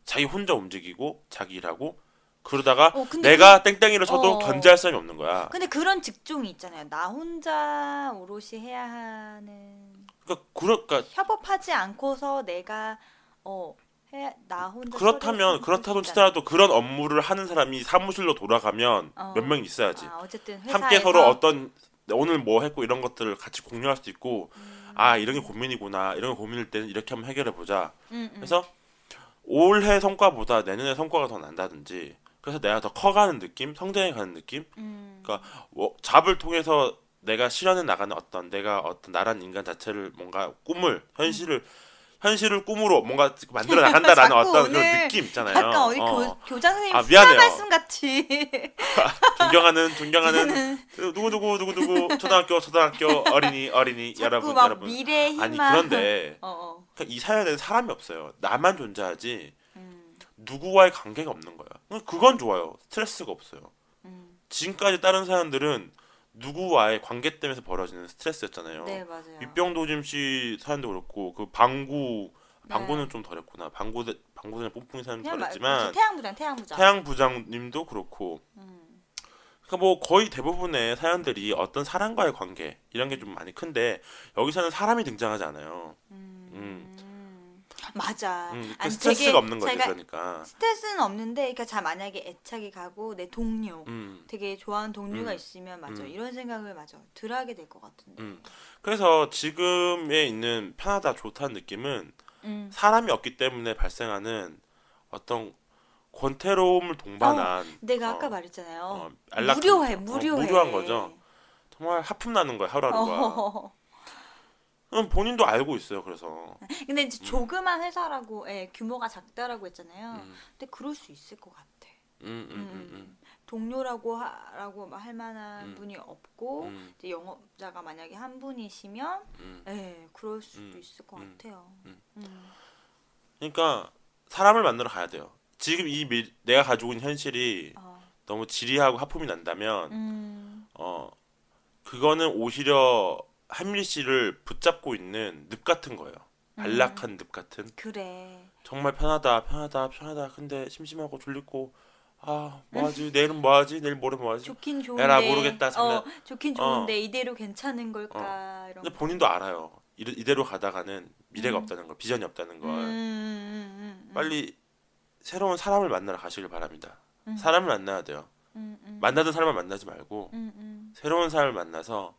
S1: 자기 혼자 움직이고 자기 일하고 그러다가
S2: 어,
S1: 내가 땡땡이를 쳐도
S2: 어.
S1: 견제할 사람이 없는 거야.
S2: 근데 그런 직종이 있잖아요. 나 혼자 오롯이 해야 하는
S1: 그러니까 그러니까
S2: 협업하지 않고서 내가 어 해, 나 혼자
S1: 그렇다면 그렇다고 치더라도 그런 업무를 하는 사람이 사무실로 돌아가면
S2: 어.
S1: 몇명 있어야지.
S2: 아, 어쨌든 회사에서
S1: 함께 서로 어떤 오늘 뭐 했고 이런 것들을 같이 공유할 수도 있고
S2: 음,
S1: 아 이런 게 고민이구나 이런 게 고민일 때는 이렇게 한번 해결해 보자.
S2: 음, 음.
S1: 그래서 올해 성과보다 내년에 성과가 더 난다든지 그래서 내가 더 커가는 느낌, 성장해 가는 느낌.
S2: 음,
S1: 그러니까 워- 잡을 통해서 내가 실현해 나가는 어떤 내가 어떤 나란 인간 자체를 뭔가 꿈을 현실을 현실을 꿈으로 뭔가 만들어 나간다라는 어떤 그런 느낌 있잖아요.
S2: 약간 어디
S1: 어.
S2: 교, 교장 선생님
S1: 아,
S2: 아,
S1: 미안해요.
S2: 말씀 같이
S1: 존경하는 존경하는 누구 누구 누구 누구 초등학교 초등학교 어린이 어린이 여러분
S2: 막
S1: 여러분
S2: 미래 희망
S1: 아니 그런데
S2: 어, 어.
S1: 이 사연에는 사람이 없어요. 나만 존재하지
S2: 음,
S1: 누구와의 관계가 없는 거야. 그건 좋아요. 스트레스가 없어요.
S2: 음.
S1: 지금까지 다른 사연들은 누구와의 관계 때문에 벌어지는 스트레스였잖아요.
S2: 네 맞아요.
S1: 밑병도짐 씨 사연도 그렇고 그 방구
S2: 네.
S1: 방구는 좀 덜했구나. 방구 방구는 뽕뽕이 사연 덜했지만
S2: 태양부장 태양부장.
S1: 태양 부장님도 그렇고
S2: 음,
S1: 그러니까 뭐 거의 대부분의 사연들이 어떤 사람과의 관계 이런 게 좀 많이 큰데 여기서는 사람이 등장하지 않아요.
S2: 음. 맞아.
S1: 음, 그
S2: 아니,
S1: 스트레스가 없는 거죠, 그러니까.
S2: 스트레스는 없는데, 그러니까 자 만약에 애착이 가고 내 동료,
S1: 음,
S2: 되게 좋아하는 동료가
S1: 음.
S2: 있으면 맞아
S1: 음.
S2: 이런 생각을 맞아 덜하게 될 것 같은데.
S1: 음. 그래서 지금에 있는 편하다 좋다는 느낌은
S2: 음.
S1: 사람이 없기 때문에 발생하는 어떤 권태로움을 동반한
S2: 내가
S1: 어,
S2: 아까 말했잖아요.
S1: 어.
S2: 무료해,
S1: 어,
S2: 무료해.
S1: 무료한 거죠. 정말 하품 나는 거야 하루하루가.
S2: 어.
S1: 음, 본인도 알고 있어요. 그래서
S2: 근데 이제 조그만 회사라고, 예, 규모가 작다라고 했잖아요.
S1: 음,
S2: 근데 그럴 수 있을 것 같아.
S1: 음, 음, 음, 음,
S2: 동료라고 하라고 할 만한
S1: 음.
S2: 분이 없고
S1: 음,
S2: 이제 영업자가 만약에 한 분이시면,
S1: 음.
S2: 예, 그럴 수도
S1: 음.
S2: 있을 것
S1: 음.
S2: 같아요.
S1: 음.
S2: 음.
S1: 그러니까 사람을 만나러 가야 돼요. 지금 이 미, 내가 가지고 있는 현실이
S2: 어.
S1: 너무 지리하고 하품이 난다면
S2: 음.
S1: 어 그거는 오히려 한밀 씨를 붙잡고 있는 늪 같은 거예요. 안락한 늪 같은.
S2: 그래.
S1: 정말 편하다, 편하다, 편하다. 근데 심심하고 졸리고 아 뭐하지? 내일은 뭐하지? 내일 모레 뭐하지?
S2: 좋긴 좋은데.
S1: 에라, 모르겠다,
S2: 어,
S1: 장난-
S2: 좋긴 좋은데 이대로 괜찮은 걸까 이런.
S1: 근데
S2: 거.
S1: 본인도 알아요. 이대- 이대로 가다가는 미래가
S2: 음.
S1: 없다는 걸, 비전이 없다는 걸.
S2: 음, 음, 음, 음.
S1: 빨리 새로운 사람을 만나러 가시길 바랍니다.
S2: 음.
S1: 사람을 만나야 돼요.
S2: 음, 음.
S1: 만나던 사람을 만나지 말고
S2: 음, 음,
S1: 새로운 사람을 만나서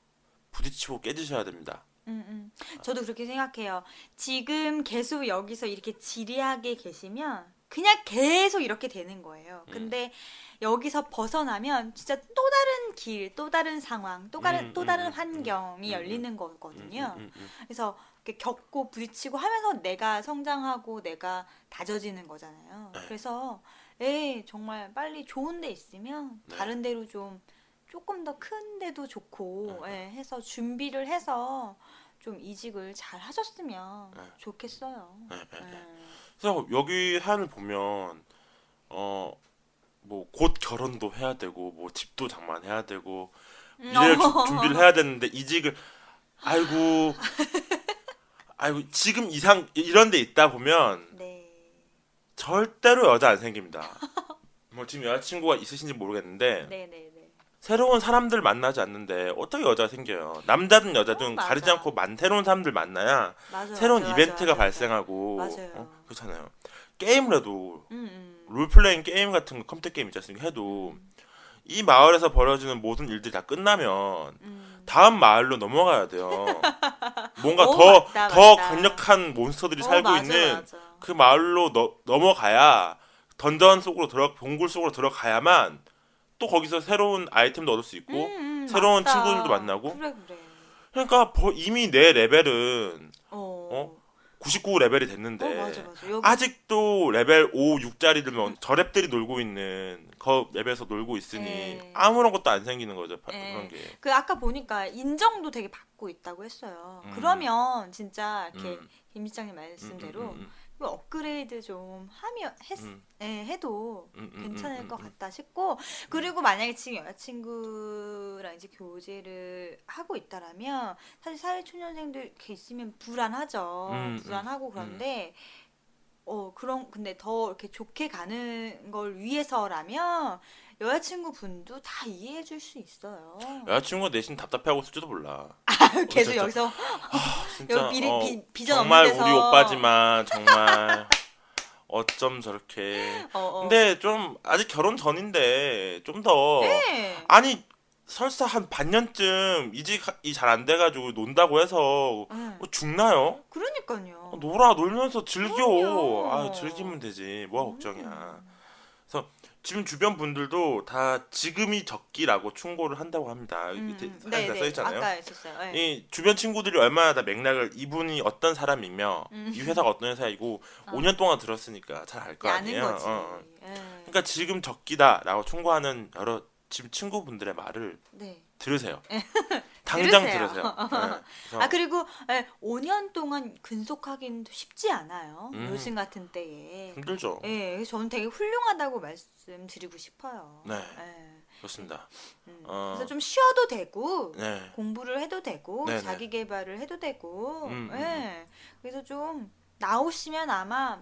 S1: 부딪히고 깨지셔야 됩니다.
S2: 음, 음. 저도 그렇게 생각해요. 지금 계속 여기서 이렇게 지리하게 계시면 그냥 계속 이렇게 되는 거예요.
S1: 음.
S2: 근데 여기서 벗어나면 진짜 또 다른 길, 또 다른 상황, 또 다른
S1: 음,
S2: 또
S1: 음,
S2: 다른
S1: 음,
S2: 환경이
S1: 음,
S2: 열리는
S1: 음,
S2: 거거든요.
S1: 음, 음, 음.
S2: 그래서 겪고 부딪히고 하면서 내가 성장하고 내가 다져지는 거잖아요.
S1: 네.
S2: 그래서 에 정말 빨리 좋은 데 있으면
S1: 네.
S2: 다른 데로 좀 조금 더 큰 데도 좋고
S1: 네.
S2: 예, 해서 준비를 해서 좀 이직을 잘 하셨으면
S1: 네.
S2: 좋겠어요. 예.
S1: 그래서 여기 사연을 보면 어 뭐 곧 결혼도 해야 되고 뭐 집도 장만해야 되고 미래를 주- 준비를 해야 되는데 이직을 아이고 아이고 지금 이상 이런 데 있다 보면
S2: 네.
S1: 절대로 여자 안 생깁니다. 뭐 지금 여자친구가 있으신지 모르겠는데
S2: 네, 네, 네.
S1: 새로운 사람들 만나지 않는데 어떻게 여자가 생겨요? 남자든 여자든
S2: 어.
S1: 가리지 않고 만 새로운 사람들 만나야
S2: 맞아요.
S1: 새로운
S2: 맞아요,
S1: 이벤트가
S2: 맞아요,
S1: 발생하고. 어? 그렇잖아요. 게임을 해도
S2: 음, 음.
S1: 롤플레잉 게임 같은 거 컴퓨터 게임 있지 않습니까? 해도 이 마을에서 벌어지는 모든 일들이 다 끝나면
S2: 음.
S1: 다음 마을로 넘어가야 돼요. 뭔가
S2: 오,
S1: 더,
S2: 맞다,
S1: 더
S2: 맞다.
S1: 강력한 몬스터들이
S2: 어,
S1: 살고 있는. 그 마을로 너- 넘어가야 던전 속으로 들어 동굴 속으로 들어가야만 또 거기서 새로운 아이템도 얻을 수 있고
S2: 음, 음,
S1: 새로운
S2: 맞다.
S1: 친구들도 만나고.
S2: 그래 그래.
S1: 그러니까 버- 이미 내 레벨은
S2: 어.
S1: 어? 99 레벨이 됐는데
S2: 어, 맞아 맞아. 여기
S1: 아직도 레벨 5, 6짜리들만 뭐 저렙들이 놀고 있는 그 맵에서 놀고 있으니
S2: 네.
S1: 아무런 것도 안 생기는 거죠. 바-
S2: 네.
S1: 그런 게.
S2: 그 아까 보니까 인정도 되게 받고 있다고 했어요.
S1: 음.
S2: 그러면 진짜 이렇게
S1: 음,
S2: 김 시장님
S1: 음,
S2: 말씀대로
S1: 음, 음,
S2: 그 업그레이드 좀 하면 했,
S1: 음,
S2: 예, 해도
S1: 음, 음,
S2: 괜찮을
S1: 음,
S2: 것
S1: 음,
S2: 같다 싶고 그리고 만약에 지금 여자친구랑 이제 교제를 하고 있다라면 사실 사회초년생들 이렇게 있으면 불안하죠.
S1: 음, 음,
S2: 불안하고 그런데 어 그런 근데 더 이렇게 좋게 가는 걸 위해서라면 여자친구 분도 다 이해해 줄 수 있어요
S1: 여자친구가 내심 답답해하고 있을지도 몰라.
S2: 계속
S1: 진짜.
S2: 여기서
S1: 진짜
S2: 여기 비,
S1: 어,
S2: 비, 비전
S1: 정말
S2: 없는 데서
S1: 우리 오빠지만 정말 어쩜 저렇게.
S2: 어, 어.
S1: 근데 좀 아직 결혼 전인데 좀 더
S2: 네.
S1: 아니 설사 한 반년쯤 이직이 잘 안 돼가지고 논다고 해서
S2: 네.
S1: 뭐 죽나요?
S2: 그러니까요
S1: 어, 놀아 놀면서 즐겨.
S2: 그럼요.
S1: 아 즐기면 되지. 뭐가 걱정이야.
S2: 음.
S1: 지금 주변 분들도 다 지금이 적기라고 충고를 한다고 합니다.
S2: 음,
S1: 밑에
S2: 음.
S1: 사진에 써 있잖아요.
S2: 아까 있었어요. 네.
S1: 이 주변 친구들이 얼마나 다 맥락을 이분이 어떤 사람이며
S2: 음.
S1: 이 회사가 어떤 회사이고
S2: 어.
S1: 5년 동안 들었으니까 잘 알 거 아니에요.
S2: 거지.
S1: 어.
S2: 예.
S1: 그러니까 지금 적기다라고 충고하는 여러 지금 친구분들의 말을
S2: 네.
S1: 들으세요. 당장
S2: 들으세요.
S1: 들으세요. 네.
S2: 아 그리고 예, 5년 동안 근속하기는 쉽지 않아요.
S1: 음.
S2: 요즘 같은 때에.
S1: 힘들죠.
S2: 예, 그래서 저는 되게 훌륭하다고 말씀드리고 싶어요.
S1: 네.
S2: 예.
S1: 그렇습니다.
S2: 음.
S1: 어.
S2: 그래서 좀 쉬어도 되고
S1: 네.
S2: 공부를 해도 되고. 자기 개발을 해도 되고.
S1: 음, 음,
S2: 예. 그래서 좀 나오시면 아마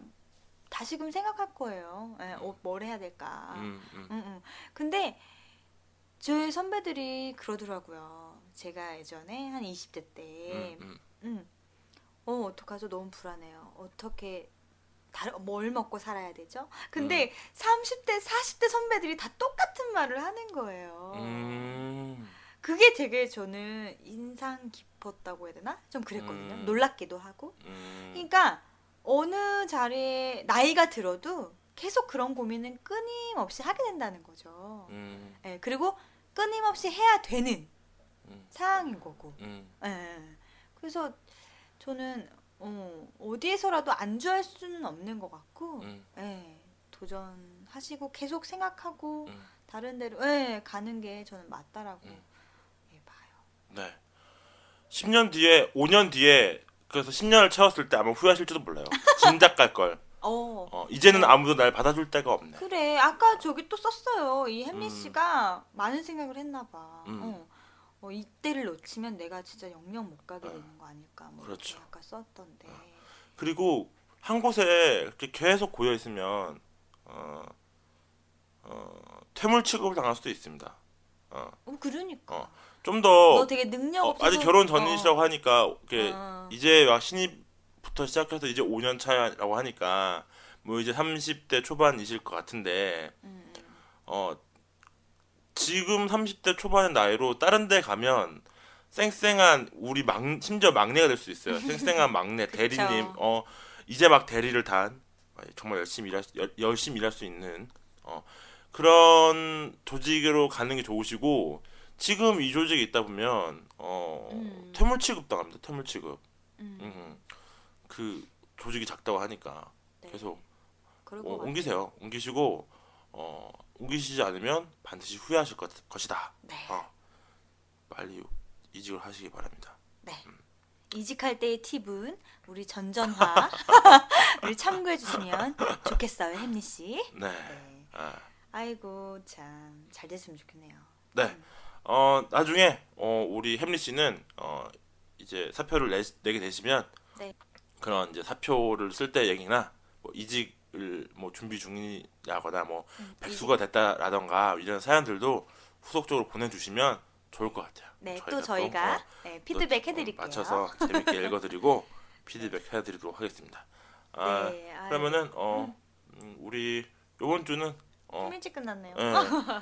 S2: 다시금 생각할 거예요. 예, 어, 뭘 해야 될까.
S1: 음, 음.
S2: 음, 음. 근데 저희 선배들이 그러더라고요. 제가 예전에 한 20대 때,
S1: 음, 음.
S2: 음, 어 어떡하죠? 너무 불안해요. 어떻게 다른 뭘 먹고 살아야 되죠? 근데
S1: 음.
S2: 30대, 40대 선배들이 다 똑같은 말을 하는 거예요.
S1: 음.
S2: 그게 되게 저는 인상 깊었다고 해야 되나? 좀 그랬거든요.
S1: 음.
S2: 놀랍기도 하고.
S1: 음.
S2: 그러니까 어느 자리에 나이가 들어도 계속 그런 고민은 끊임없이 하게 된다는 거죠.
S1: 음.
S2: 예, 그리고 끊임없이 해야 되는
S1: 음.
S2: 상황인 거고.
S1: 음.
S2: 예. 그래서 저는 어, 어디에서라도 안주할 수는 없는 것 같고,
S1: 음.
S2: 예, 도전하시고 계속 생각하고
S1: 음.
S2: 다른 데로 예, 가는 게 저는 맞다라고
S1: 음.
S2: 예, 봐요.
S1: 네. 10년 뒤에 5년 뒤에 그래서 10년을 채웠을 때 아마 후회하실지도 몰라요. 진작 갈 걸.
S2: 어,
S1: 어, 이제는 아무도 날 받아줄 데가 없네.
S2: 그래 아까 저기 또 썼어요. 이 햄리
S1: 음.
S2: 씨가 많은 생각을 했나 봐.
S1: 음.
S2: 어. 어, 이때를 놓치면 내가 진짜 영영 못 가게
S1: 어.
S2: 되는 거 아닐까 뭐
S1: 그렇죠.
S2: 아까 썼던데.
S1: 그리고 한 곳에 이렇게 계속 고여 있으면 어, 어, 퇴물 취급을 당할 수도 있습니다. 어,
S2: 어 그러니까.
S1: 어,
S2: 좀더너 되게 능력
S1: 어,
S2: 없어서
S1: 아직 결혼 전이시라고 하니까 이렇게
S2: 어.
S1: 이제 막 신입부터 시작해서 이제 5년 차라고 하니까 뭐 이제 30대 초반이실 것 같은데
S2: 음, 음.
S1: 어 지금 30대 초반의 나이로 다른 데 가면 쌩쌩한 우리 막 심지어 막내가 될 수 있어요. 쌩쌩한 막내. 대리님 어 이제 막 대리를 단 정말 열심히 일할 수, 열, 열심히 일할 수 있는 어 그런 조직으로 가는 게 좋으시고 지금 이 조직에 있다 보면 어
S2: 음.
S1: 퇴물 취급 당합니다. 퇴물 취급.
S2: 음,
S1: 음. 그 조직이 작다고 하니까
S2: 네.
S1: 계속 어. 옮기세요. 옮기시고 어, 옮기시지 않으면 반드시 후회하실 것, 것이다.
S2: 네.
S1: 어, 빨리 이직을 하시기 바랍니다.
S2: 이직할 때의 팁은 우리 전전화 를 참고해 주시면 좋겠어요, 햄리 씨.
S1: 네.
S2: 네.
S1: 아,
S2: 아이고 참 잘 됐으면 좋겠네요.
S1: 네. 어, 나중에 어, 우리 햄리 씨는 어, 이제 사표를 내, 내게 되시면
S2: 네.
S1: 그런 이제 사표를 쓸 때 얘기나 뭐 이직을 뭐 준비 중이라거나 뭐
S2: 음,
S1: 백수가 됐다라던가 이런 사연들도 후속적으로 보내주시면 좋을 것 같아요.
S2: 네,
S1: 저희가
S2: 또 저희가
S1: 어,
S2: 네, 피드백
S1: 또, 어,
S2: 해드릴게요.
S1: 맞춰서 재밌게 읽어드리고 피드백 해드리도록 하겠습니다. 아,
S2: 네,
S1: 그러면은 어 음, 우리 요번 주는
S2: 어좀 일찍 끝났네요.
S1: 예.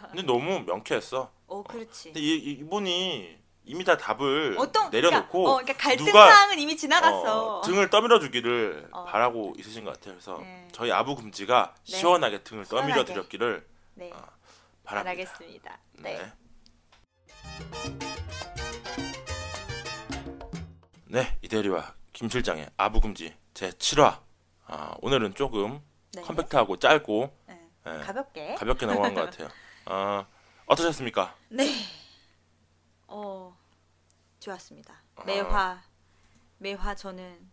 S1: 근데 너무 명쾌했어.
S2: 오, 그렇지.
S1: 근데 이, 이- 이분이 이미 다 답을
S2: 어떤
S1: 내려놓고
S2: 그러니까, 어, 그러니까 갈등
S1: 누가-
S2: 사항은 이미 지나갔어.
S1: 어, 등을 떠밀어 주기를
S2: 어.
S1: 바라고 있으신 것 같아요. 그래서
S2: 네.
S1: 저희 아부 금지가
S2: 네.
S1: 시원하게 등을 떠밀어
S2: 시원하게.
S1: 드렸기를
S2: 네,
S1: 아, 바랍니다.
S2: 바라겠습니다. 네.
S1: 네. 네, 이대리와 김 실장의 아부 금지 제 7화. 아, 오늘은 조금
S2: 네.
S1: 컴팩트하고 짧고
S2: 네.
S1: 예,
S2: 가볍게.
S1: 가볍게 넘어간 것 같아요. 아, 어떠셨습니까?
S2: 네. 어, 좋았습니다.
S1: 아.
S2: 매화, 매화 저는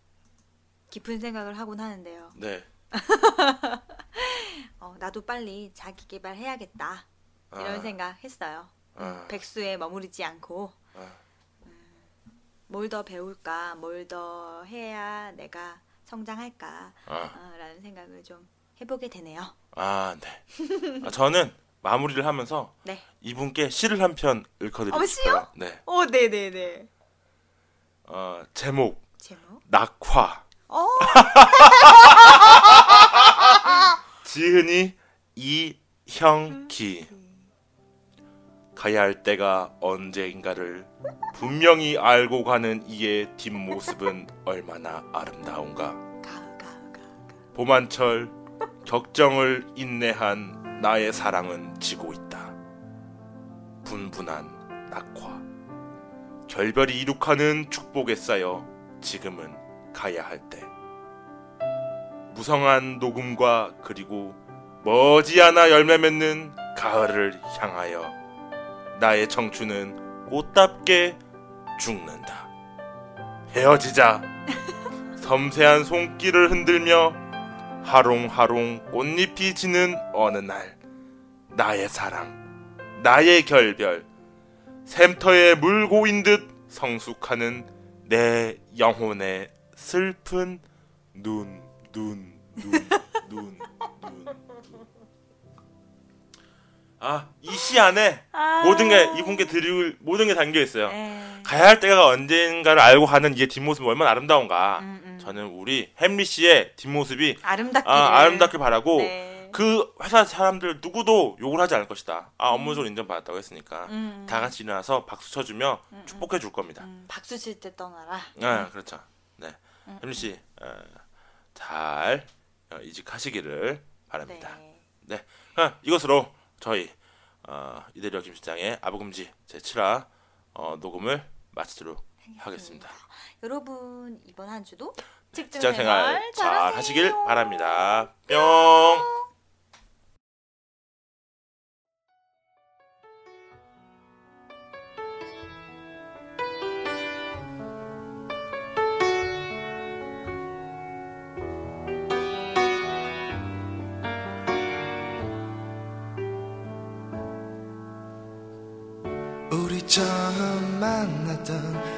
S2: 깊은 생각을 하곤 하는데요.
S1: 네.
S2: 어, 나도 빨리 자기 개발해야겠다. 이런
S1: 아,
S2: 생각 했어요. 음,
S1: 아.
S2: 백수에 머무르지 않고
S1: 아.
S2: 뭘더 배울까, 뭘 더 해야 내가 성장할까,
S1: 아,
S2: 어, 라는 생각을 좀 해보게 되네요.
S1: 아, 네. 아, 저는 마무리를 하면서
S2: 네.
S1: 이분께 시를 한 편 읽어드리고
S2: 어,
S1: 싶어요. 네.
S2: 오, 네네 네.
S1: 어, 제목
S2: 제목?
S1: 낙화.
S2: 어,
S1: 지은이 이형기 가야 할 때가 언제인가를 분명히 알고 가는 이의 뒷모습은 얼마나 아름다운가. 봄한철 격정을 인내한 나의 사랑은 지고 있다. 분분한 낙화. 결별이 이룩하는 축복에 쌓여 지금은 가야 할 때. 무성한 녹음과 그리고 머지않아 열매 맺는 가을을 향하여 나의 청춘은 꽃답게 죽는다. 헤어지자. 섬세한 손길을 흔들며 하롱하롱 꽃잎이 지는 어느 날 나의 사랑, 나의 결별, 샘터에 물고 인 듯 성숙하는 내 영혼의 슬픈 눈, 눈, 눈, 눈, 눈, 눈. 아, 이 시 안에
S2: 아.
S1: 모든 게 이분께 드릴 모든 게 담겨 있어요.
S2: 네.
S1: 가야 할 때가 언젠가를 알고 가는 이의 뒷모습이 얼마나 아름다운가.
S2: 음, 음.
S1: 저는 우리 햄리 씨의 뒷모습이
S2: 아름답게.
S1: 아, 아름답게 바라고
S2: 네.
S1: 그 회사 사람들 누구도 욕을 하지 않을 것이다. 아 업무적으로 인정받았다고 했으니까
S2: 음,
S1: 다 같이 일어나서 박수 쳐주며
S2: 음, 음.
S1: 축복해 줄 겁니다.
S2: 음, 박수 칠 때 떠나라.
S1: 네, 그렇죠. 네,
S2: 음,
S1: 햄리 씨, 어, 잘 어, 이직하시기를 바랍니다.
S2: 네.
S1: 아, 이것으로 저희 어, 이대리와 김 실장의 아부금지 제 7화 어, 녹음을 마치도록 하겠습니다.
S2: 여러분 이번 한 주도 직장,
S1: 생활
S2: 생활
S1: 잘
S2: 잘하세요.
S1: 하시길 바랍니다. 뿅.
S4: 우리 처음 만났던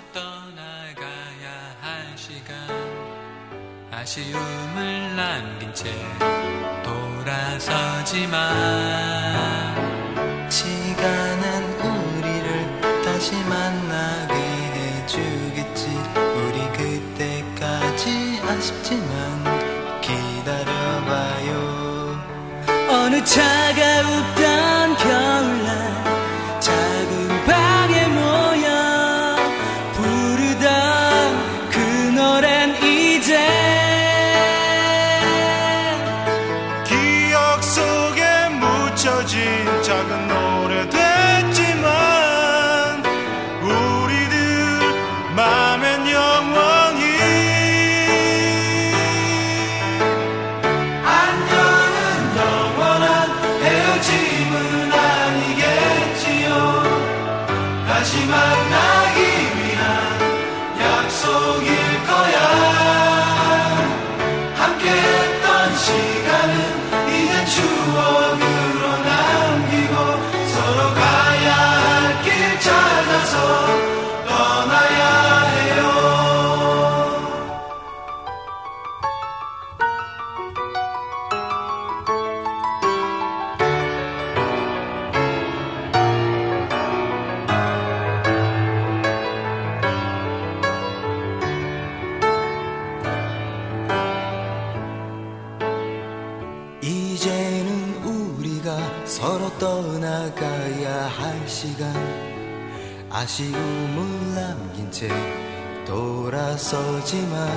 S5: 아쉬움을 남긴 채 돌아서지만
S4: 시간은 우리를 다시 만나게 해주겠지. 우리 그때까지 아쉽지만 기다려봐요. 어느 차가웠
S6: 없어지만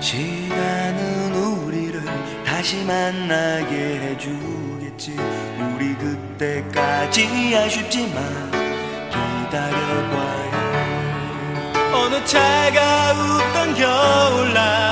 S1: 시간은
S4: 우리를 다시 만나게 해주겠지. 우리 그때까지 아쉽지만 기다려봐요
S1: 어느 차가웠던 겨울날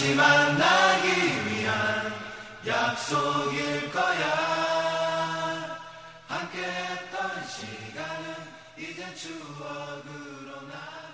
S1: 다시 만나기 위한 약속일 거야. 함께 했던 시간은 이제 추억으로 나.